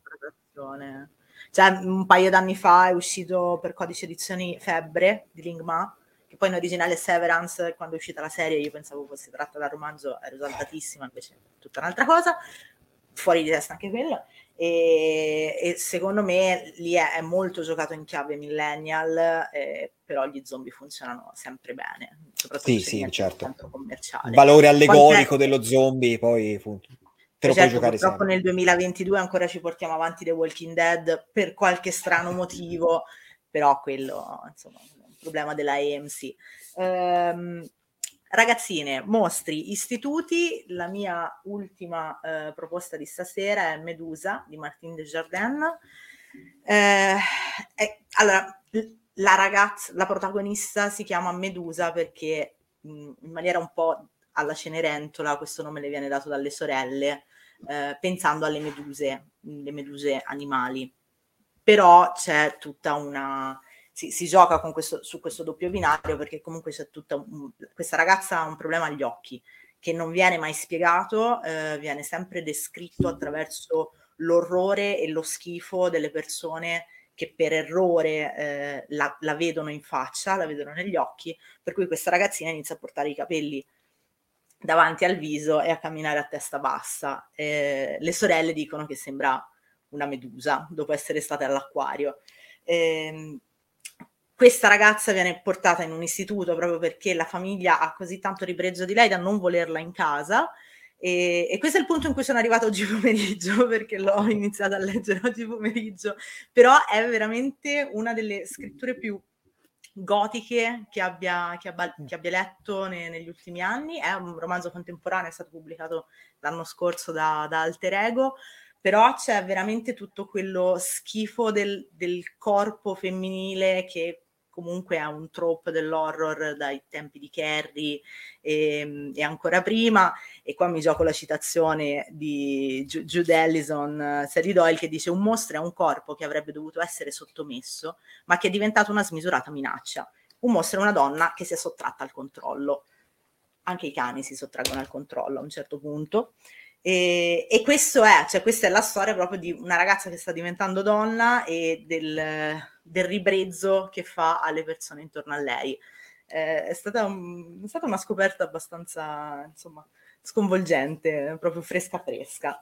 Cioè, un paio d'anni fa è uscito per codice edizioni Febbre di Lingma, che poi in originale Severance, quando è uscita la serie io pensavo fosse tratta dal romanzo, ero esaltatissima, invece è tutta un'altra cosa. fuori di testa anche quello. E, e, secondo me lì è, è, molto giocato in chiave millennial, eh, però gli zombie funzionano sempre bene, soprattutto sì, sì, certo. commerciale. Il valore allegorico dello zombie poi fu, te lo certo, puoi giocare purtroppo sempre. nel 2022 ancora ci portiamo avanti The Walking Dead per qualche strano motivo, però quello insomma è un problema della AMC. Ehm, Ragazzine, mostri, istituti, la mia ultima eh, proposta di stasera è Medusa di Martin Desjardins. Eh, eh, allora, la ragazza, la protagonista si chiama Medusa perché mh, in maniera un po' alla Cenerentola questo nome le viene dato dalle sorelle, eh, pensando alle meduse, le meduse animali. Però c'è tutta una si, si gioca questo, su questo doppio binario perché comunque c'è tutta un, questa ragazza ha un problema agli occhi che non viene mai spiegato, eh, viene sempre descritto attraverso l'orrore e lo schifo delle persone che per errore eh, la, la, vedono in faccia, la vedono negli occhi, per cui questa ragazzina inizia a portare i capelli davanti al viso e a camminare a testa bassa. Eh, le sorelle dicono che sembra una medusa dopo essere state all'acquario. Eh, questa ragazza viene portata in un istituto proprio perché la famiglia ha così tanto ribrezzo di lei da non volerla in casa. E, e, questo è il punto in cui sono arrivata oggi pomeriggio perché l'ho iniziata a leggere oggi pomeriggio, però è veramente una delle scritture più gotiche che abbia, che abbia, che abbia letto ne, negli ultimi anni. È un romanzo contemporaneo, è stato pubblicato l'anno scorso da, da Alter Ego, però c'è veramente tutto quello schifo del, del corpo femminile che comunque è un trope dell'horror dai tempi di Carrie e, ehm, e, ancora prima, e qua mi gioco la citazione di Ju- Jude Ellison, Sally Doyle, che dice un mostro è un corpo che avrebbe dovuto essere sottomesso, ma che è diventato una smisurata minaccia. Un mostro è una donna che si è sottratta al controllo. Anche i cani si sottraggono al controllo a un certo punto. E, e questo è, cioè questa è la storia proprio di una ragazza che sta diventando donna e del, del ribrezzo che fa alle persone intorno a lei. Eh, è, stata un, è, stata una scoperta abbastanza, insomma, sconvolgente, proprio fresca fresca.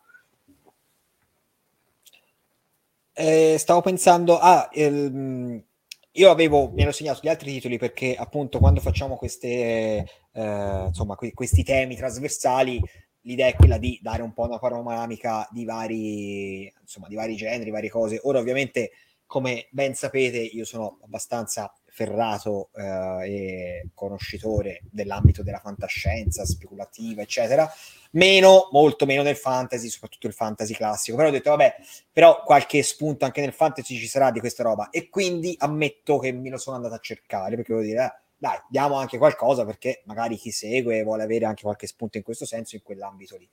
Eh, stavo pensando, ah, il, io avevo, mi ero segnato gli altri titoli perché appunto quando facciamo queste, eh, insomma, que- questi temi trasversali l'idea è quella di dare un po' una panoramica di vari, insomma, di vari generi, varie cose. Ora, ovviamente, come ben sapete, io sono abbastanza ferrato eh, e conoscitore dell'ambito della fantascienza speculativa, eccetera. Meno, molto meno nel fantasy, soprattutto il fantasy classico. Però ho detto, vabbè, però qualche spunto anche nel fantasy ci sarà di questa roba. E quindi ammetto che me lo sono andato a cercare, perché voglio dire, eh, dai, diamo anche qualcosa perché magari chi segue vuole avere anche qualche spunto in questo senso, in quell'ambito lì.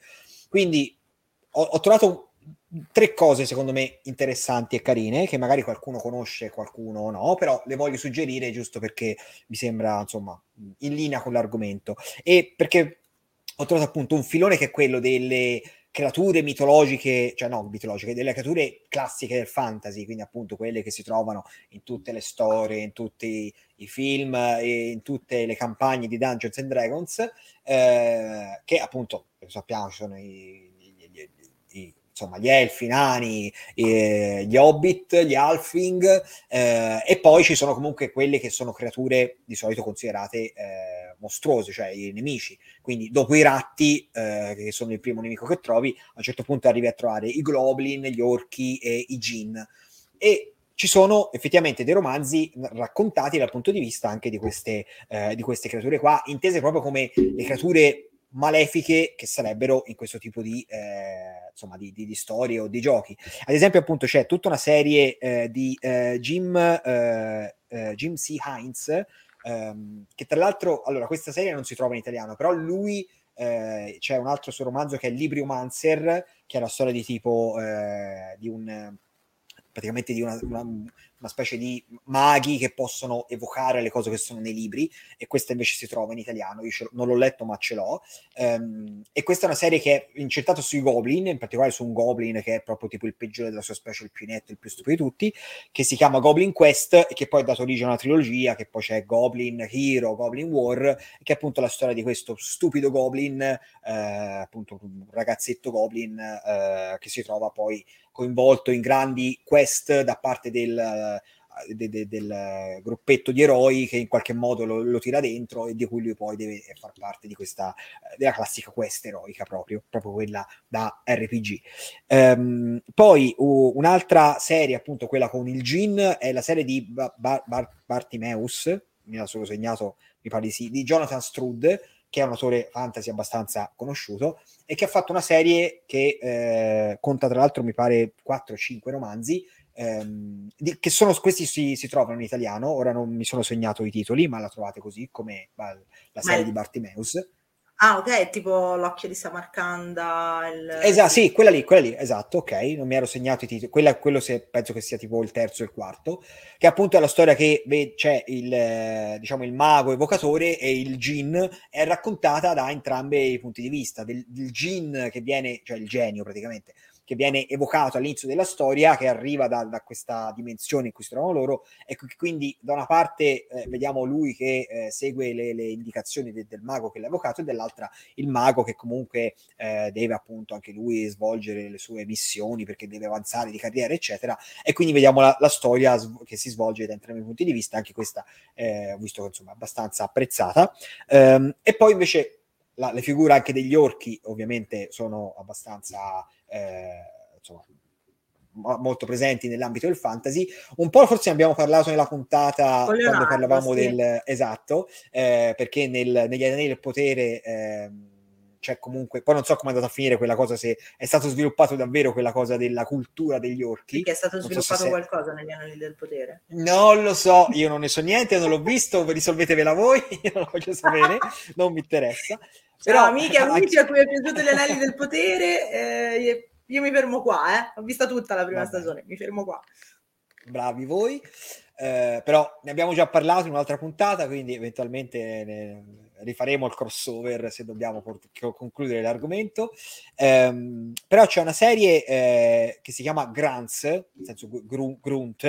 Quindi ho, ho trovato tre cose secondo me interessanti e carine che magari qualcuno conosce, qualcuno no, però le voglio suggerire giusto perché mi sembra insomma in linea con l'argomento. E perché ho trovato appunto un filone che è quello delle creature mitologiche, cioè no, mitologiche, delle creature classiche del fantasy, quindi appunto quelle che si trovano in tutte le storie, in tutti i film e in tutte le campagne di Dungeons and Dragons, eh, che appunto sappiamo ci sono i, insomma, gli elfi, i nani, gli hobbit, gli halfling, eh, e poi ci sono comunque quelle che sono creature di solito considerate eh, mostruose, cioè i nemici. Quindi dopo i ratti, eh, che sono il primo nemico che trovi, a un certo punto arrivi a trovare i goblin, gli orchi e i gin. E ci sono effettivamente dei romanzi raccontati dal punto di vista anche di queste, eh, di queste creature qua, intese proprio come le creature malefiche che sarebbero in questo tipo di, eh, insomma, di, di, di, storie o di giochi. Ad esempio, appunto, c'è tutta una serie eh, di eh, Jim, eh, eh, Jim C. Heinz, ehm, che tra l'altro, allora, questa serie non si trova in italiano, però lui eh, c'è un altro suo romanzo che è Libriomancer, che è la storia di tipo di un praticamente di una, una una specie di maghi che possono evocare le cose che sono nei libri e questa invece si trova in italiano, io non l'ho letto ma ce l'ho. Um, e questa è una serie che è incentrata sui goblin, in particolare su un goblin che è proprio tipo il peggiore della sua specie, il più netto, il più stupido di tutti, che si chiama Goblin Quest e che poi ha dato origine a una trilogia che poi c'è Goblin Hero, Goblin War, che è appunto la storia di questo stupido goblin, eh, appunto un ragazzetto goblin eh, che si trova poi coinvolto in grandi quest da parte del, de, de, del gruppetto di eroi che in qualche modo lo, lo, tira dentro e di cui lui poi deve far parte di questa della classica quest eroica proprio, proprio quella da RPG. Um, ehm, poi uh, un'altra serie, appunto quella con il Gin, è la serie di Bar- Bar- Bartimeus, mi ha solo segnato, mi pare di sì, di Jonathan Strud, che è un autore fantasy abbastanza conosciuto e che ha fatto una serie che eh, conta tra l'altro mi pare 4-5 romanzi ehm, di, che sono questi si, si, trovano in italiano ora non mi sono segnato i titoli ma la trovate così come la, serie ma di Bartimeus Ah, ok, tipo l'occhio di Samarcanda. Il... Esatto, sì, quella lì, quella lì, esatto, ok, non mi ero segnato i titoli, quella, quello se, penso che sia tipo il terzo e il quarto, che appunto è la storia che beh, c'è il, diciamo, il mago evocatore e il gin, è raccontata da entrambi i punti di vista, del, del gin che viene, cioè il genio praticamente, che viene evocato all'inizio della storia, che arriva da, da questa dimensione in cui si trovano loro, e quindi da una parte eh, vediamo lui che eh, segue le, le indicazioni de, del mago che l'ha evocato, e dall'altra il mago che comunque eh, deve appunto anche lui svolgere le sue missioni perché deve avanzare di carriera, eccetera. E quindi vediamo la, la storia sv- che si svolge da entrambi i punti di vista, anche questa eh, ho visto che insomma abbastanza apprezzata. Um, e poi invece la, le figure anche degli orchi ovviamente sono abbastanza eh, insomma, molto presenti nell'ambito del fantasy. Un po' forse ne abbiamo parlato nella puntata Leonardo, quando parlavamo sì. del esatto, eh, perché nel, negli anelli del potere eh, c'è comunque, poi non so come è andata a finire quella cosa, se è stato sviluppato davvero quella cosa della cultura degli orchi. Perché è stato sviluppato so qualcosa negli anelli del potere? Non lo so, io non ne so niente, non l'ho visto, risolvetevela voi, io non lo voglio sapere, non mi interessa. Però, amiche e amici a cui è piaciuto gli anelli del potere, eh, io mi fermo qua, eh. ho visto tutta la prima Vabbè. stagione, mi fermo qua. Bravi voi, eh, però ne abbiamo già parlato in un'altra puntata, quindi eventualmente ne rifaremo il crossover se dobbiamo port- concludere l'argomento. Um, però c'è una serie eh, che si chiama Grants, nel senso gr- Grunt,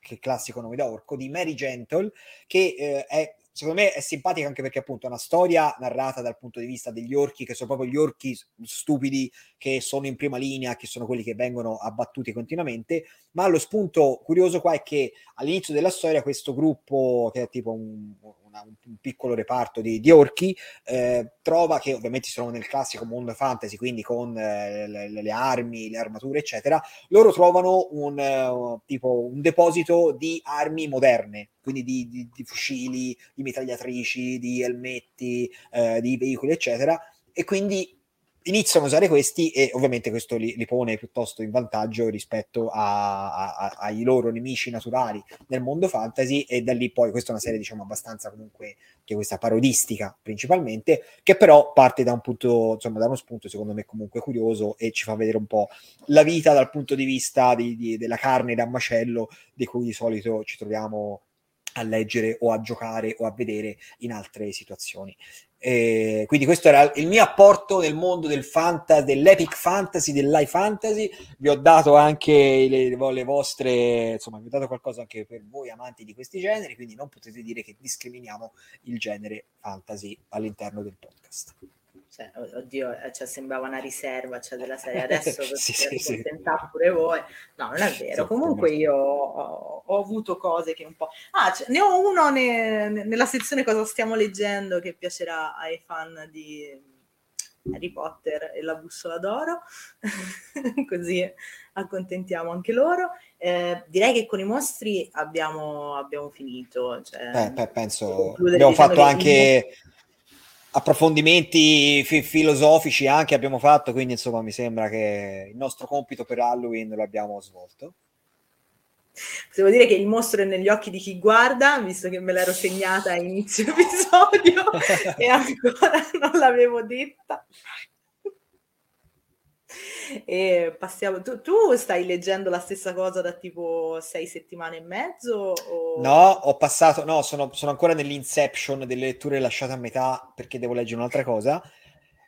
che è classico nome da orco, di Mary Gentle, che eh, è secondo me è simpatica anche perché appunto è una storia narrata dal punto di vista degli orchi che sono proprio gli orchi stupidi che sono in prima linea, che sono quelli che vengono abbattuti continuamente, ma lo spunto curioso qua è che all'inizio della storia questo gruppo che è tipo un, una, un piccolo reparto di, di orchi, eh, trova che ovviamente sono nel classico mondo fantasy, quindi con eh, le, le, armi, le armature, eccetera, loro trovano un, uh, tipo, un deposito di armi moderne, quindi di, di, di fucili, di mitragliatrici, di elmetti, eh, di veicoli, eccetera, e quindi iniziano a usare questi e ovviamente questo li, li pone piuttosto in vantaggio rispetto a, a, a, ai loro nemici naturali nel mondo fantasy e da lì poi questa è una serie diciamo abbastanza comunque che questa parodistica principalmente che però parte da un punto insomma da uno spunto secondo me comunque curioso e ci fa vedere un po' la vita dal punto di vista di, di, della carne da macello di cui di solito ci troviamo a leggere o a giocare o a vedere in altre situazioni. E quindi questo era il mio apporto nel mondo del fantasy, dell'epic fantasy, dell'high fantasy. Vi ho dato anche le, le, vostre, insomma, vi ho dato qualcosa anche per voi amanti di questi generi, quindi non potete dire che discriminiamo il genere fantasy all'interno del podcast cioè, oddio, eh, cioè, sembrava una riserva cioè, della serie adesso sì, sì, sì. pure voi. No, non è vero. Comunque io ho, ho, avuto cose che un po'... Ah, cioè, ne ho uno ne, nella sezione cosa stiamo leggendo che piacerà ai fan di Harry Potter e la bussola d'oro, così accontentiamo anche loro. Eh, direi che con i mostri abbiamo, abbiamo finito. Cioè, beh, penso abbiamo fatto anche approfondimenti fi- filosofici anche abbiamo fatto, quindi insomma mi sembra che il nostro compito per Halloween lo abbiamo svolto. Devo dire che il mostro è negli occhi di chi guarda, visto che me l'ero segnata a inizio episodio e ancora non l'avevo detta. E passiamo. Tu, tu, stai leggendo la stessa cosa da tipo sei settimane e mezzo? O... No, ho passato, no, sono, sono ancora nell'inception delle letture lasciate a metà perché devo leggere un'altra cosa.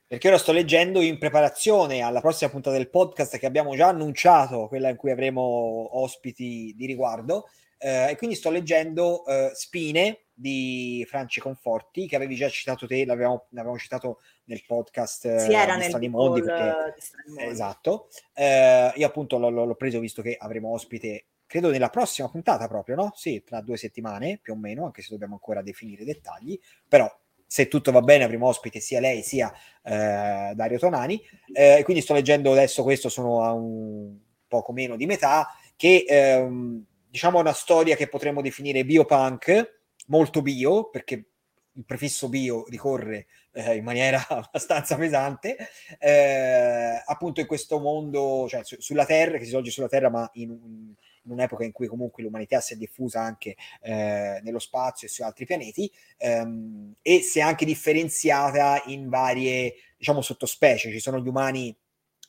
Perché ora sto leggendo in preparazione alla prossima puntata del podcast che abbiamo già annunciato, quella in cui avremo ospiti di riguardo. Eh, e quindi sto leggendo eh, Spine di Franci Conforti, che avevi già citato te, l'avevamo, l'avevamo citato nel podcast sì, era di Strani Mondi. Perché, esatto. Eh, io appunto l'ho, l'ho, preso visto che avremo ospite, credo nella prossima puntata proprio, no? Sì, tra due settimane più o meno, anche se dobbiamo ancora definire i dettagli, però se tutto va bene avremo ospite sia lei sia eh, Dario Tonani. Eh, quindi sto leggendo adesso questo, sono a un poco meno di metà, che ehm, diciamo una storia che potremmo definire biopunk, molto bio, perché il prefisso bio ricorre eh, in maniera abbastanza pesante, eh, appunto in questo mondo, cioè su, sulla Terra, che si svolge sulla Terra, ma in, in, un'epoca in cui comunque l'umanità si è diffusa anche eh, nello spazio e su altri pianeti, ehm, e si è anche differenziata in varie, diciamo, sottospecie. Ci sono gli umani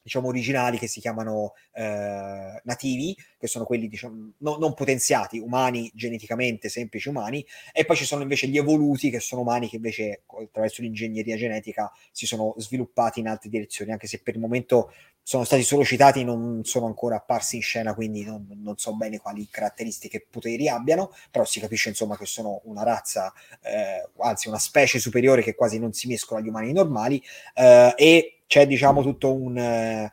diciamo originali che si chiamano eh, nativi, che sono quelli diciamo, no, non potenziati, umani geneticamente, semplici umani, e poi ci sono invece gli evoluti che sono umani che invece attraverso l'ingegneria genetica si sono sviluppati in altre direzioni, anche se per il momento sono stati solo citati, non sono ancora apparsi in scena, quindi non, non so bene quali caratteristiche e poteri abbiano, però si capisce insomma che sono una razza, eh, anzi una specie superiore che quasi non si mescola agli umani normali, eh, e c'è diciamo tutto un... Eh,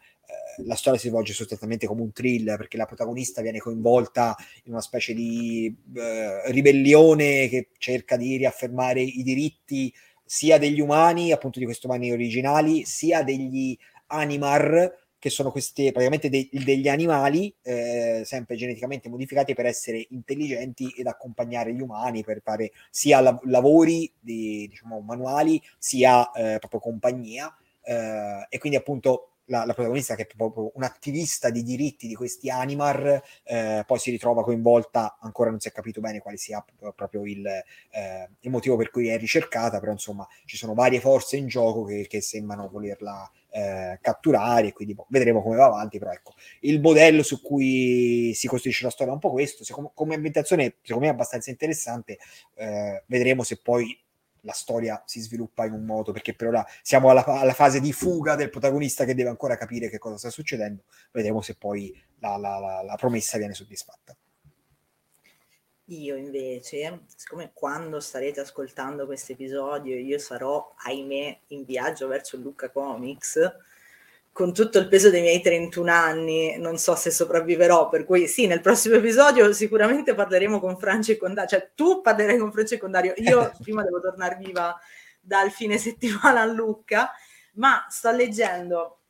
la storia si svolge sostanzialmente come un thriller perché la protagonista viene coinvolta in una specie di eh, ribellione che cerca di riaffermare i diritti sia degli umani, appunto di questi umani originali, sia degli animar, che sono questi praticamente de- degli animali eh, sempre geneticamente modificati per essere intelligenti ed accompagnare gli umani per fare sia la- lavori di, diciamo, manuali sia eh, proprio compagnia eh, e quindi appunto la, la, protagonista che è proprio un'attivista di diritti di questi animar eh, poi si ritrova coinvolta ancora non si è capito bene quale sia proprio il, eh, il, motivo per cui è ricercata però insomma ci sono varie forze in gioco che, che sembrano volerla eh, catturare quindi boh, vedremo come va avanti però ecco il modello su cui si costruisce la storia è un po' questo secondo, come ambientazione secondo me è abbastanza interessante eh, vedremo se poi la storia si sviluppa in un modo, perché per ora siamo alla, alla, fase di fuga del protagonista che deve ancora capire che cosa sta succedendo. Vedremo se poi la, la, la, promessa viene soddisfatta. Io invece, siccome quando starete ascoltando questo episodio io sarò, ahimè, in viaggio verso Lucca Comics, con tutto il peso dei miei 31 anni non so se sopravviverò, per cui sì, nel prossimo episodio sicuramente parleremo con Francia e con Dario, cioè tu parlerai con Francia e con Dario, io prima devo tornare viva dal fine settimana a Lucca, ma sto leggendo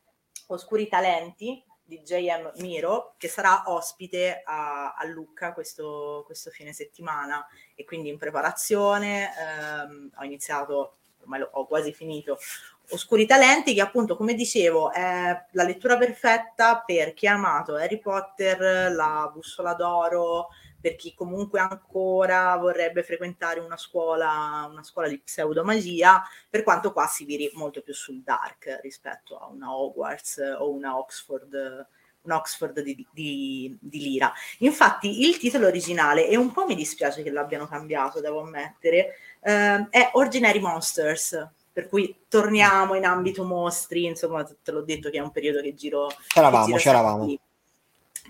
Oscuri Talenti di J.M. Miro, che sarà ospite a, a Lucca questo, questo, fine settimana e quindi in preparazione ehm, ho iniziato, ormai ho quasi finito, Oscuri Talenti, che appunto, come dicevo, è la lettura perfetta per chi ha amato Harry Potter, la bussola d'oro, per chi comunque ancora vorrebbe frequentare una scuola, una scuola di pseudomagia, per quanto qua si viri molto più sul dark rispetto a una Hogwarts o una Oxford Oxford di, di, di, Lira. Infatti il titolo originale, e un po' mi dispiace che l'abbiano cambiato, devo ammettere, eh, è Ordinary Monsters, per cui torniamo in ambito mostri, insomma, te l'ho detto che è un periodo che giro. C'eravamo, c'eravamo.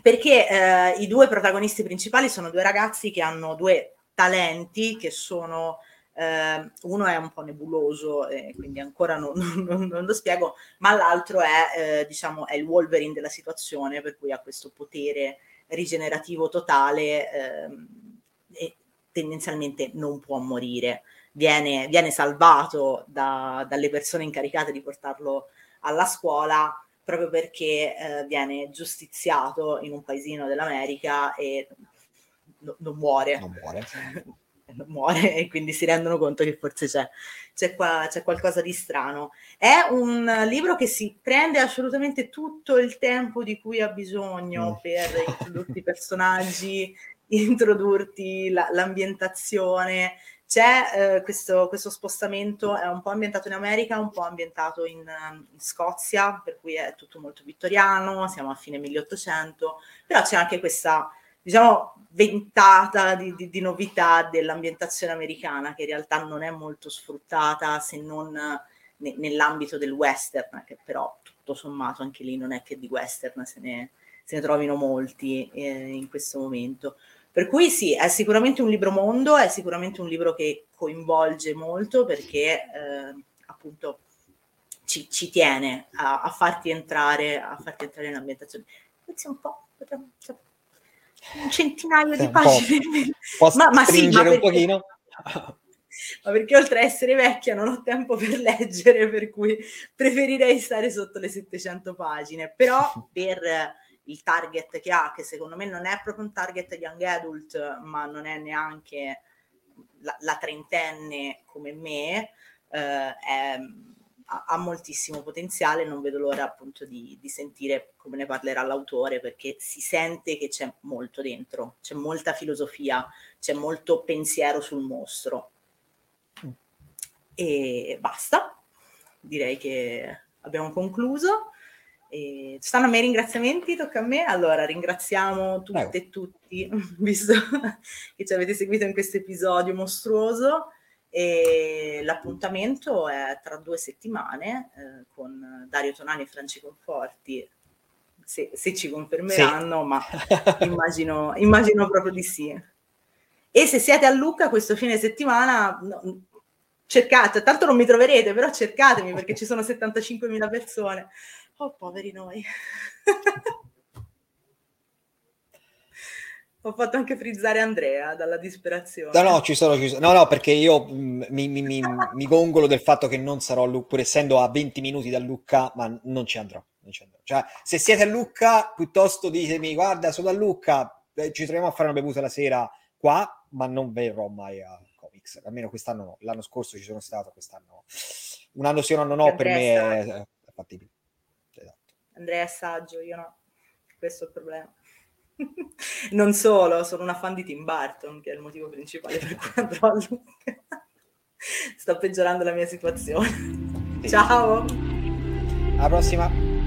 Perché eh, i due protagonisti principali sono due ragazzi che hanno due talenti che sono. Eh, uno è un po' nebuloso, e quindi ancora non, non, non lo spiego, ma l'altro è, eh, diciamo, è il Wolverine della situazione, per cui ha questo potere rigenerativo totale ehm, e tendenzialmente non può morire viene, viene salvato da, dalle persone incaricate di portarlo alla scuola proprio perché eh, viene giustiziato in un paesino dell'America e no, non muore. Non muore. non muore e quindi si rendono conto che forse c'è, c'è, qua, c'è qualcosa di strano. È un libro che si prende assolutamente tutto il tempo di cui ha bisogno mm. per introdurti i personaggi, introdurti la, l'ambientazione, c'è eh, questo, questo, spostamento, è un po' ambientato in America, un po' ambientato in, in, Scozia, per cui è tutto molto vittoriano, siamo a fine 1800, però c'è anche questa, diciamo, ventata di, di, di novità dell'ambientazione americana che in realtà non è molto sfruttata se non ne, nell'ambito del western, che però tutto sommato anche lì non è che di western se ne, se ne trovino molti eh, in questo momento. Per cui sì, è sicuramente un libro mondo, è sicuramente un libro che coinvolge molto perché eh, appunto ci, ci tiene a, a, farti entrare, a farti entrare in ambientazione. Pensi un po', cioè, un centinaio sì, di pagine. Posso ma, ma sì, ma perché, un pochino? ma perché oltre a essere vecchia non ho tempo per leggere, per cui preferirei stare sotto le 700 pagine. Però per il target che ha, che secondo me non è proprio un target young adult, ma non è neanche la, la trentenne come me, eh, è, ha, ha, moltissimo potenziale, non vedo l'ora appunto di, di, sentire come ne parlerà l'autore, perché si sente che c'è molto dentro, c'è molta filosofia, c'è molto pensiero sul mostro. E basta, direi che abbiamo concluso. E stanno a me i ringraziamenti, tocca a me. Allora, ringraziamo tutte Prego. e tutti, visto che ci avete seguito in questo episodio mostruoso. E l'appuntamento è tra due settimane eh, con Dario Tonani e Franci Conforti. Se, se ci confermeranno, sì. ma immagino, immagino proprio di sì. E se siete a Lucca questo fine settimana, no, cercate, tanto non mi troverete, però cercatemi perché ci sono 75.000 persone. Oh, poveri noi. Ho fatto anche frizzare Andrea dalla disperazione. No, no, ci sono chiuso. No, no, perché io mm, mi, mi, mi, mi gongolo del fatto che non sarò a Lucca, pur essendo a 20 minuti da Lucca, ma non ci andrò. Non ci andrò. Cioè, se siete a Lucca, piuttosto ditemi, guarda, sono a Lucca, eh, ci troviamo a fare una bevuta la sera qua, ma non verrò mai a Comics. Almeno quest'anno no. L'anno scorso ci sono stato, quest'anno no. Un anno sì, un anno no, per me è, è fattibile. Andrea è saggio, io no. Questo è il problema. non solo, sono una fan di Tim Burton, che è il motivo principale per cui andrò a Luca. Sto peggiorando la mia situazione. Ciao! Alla prossima!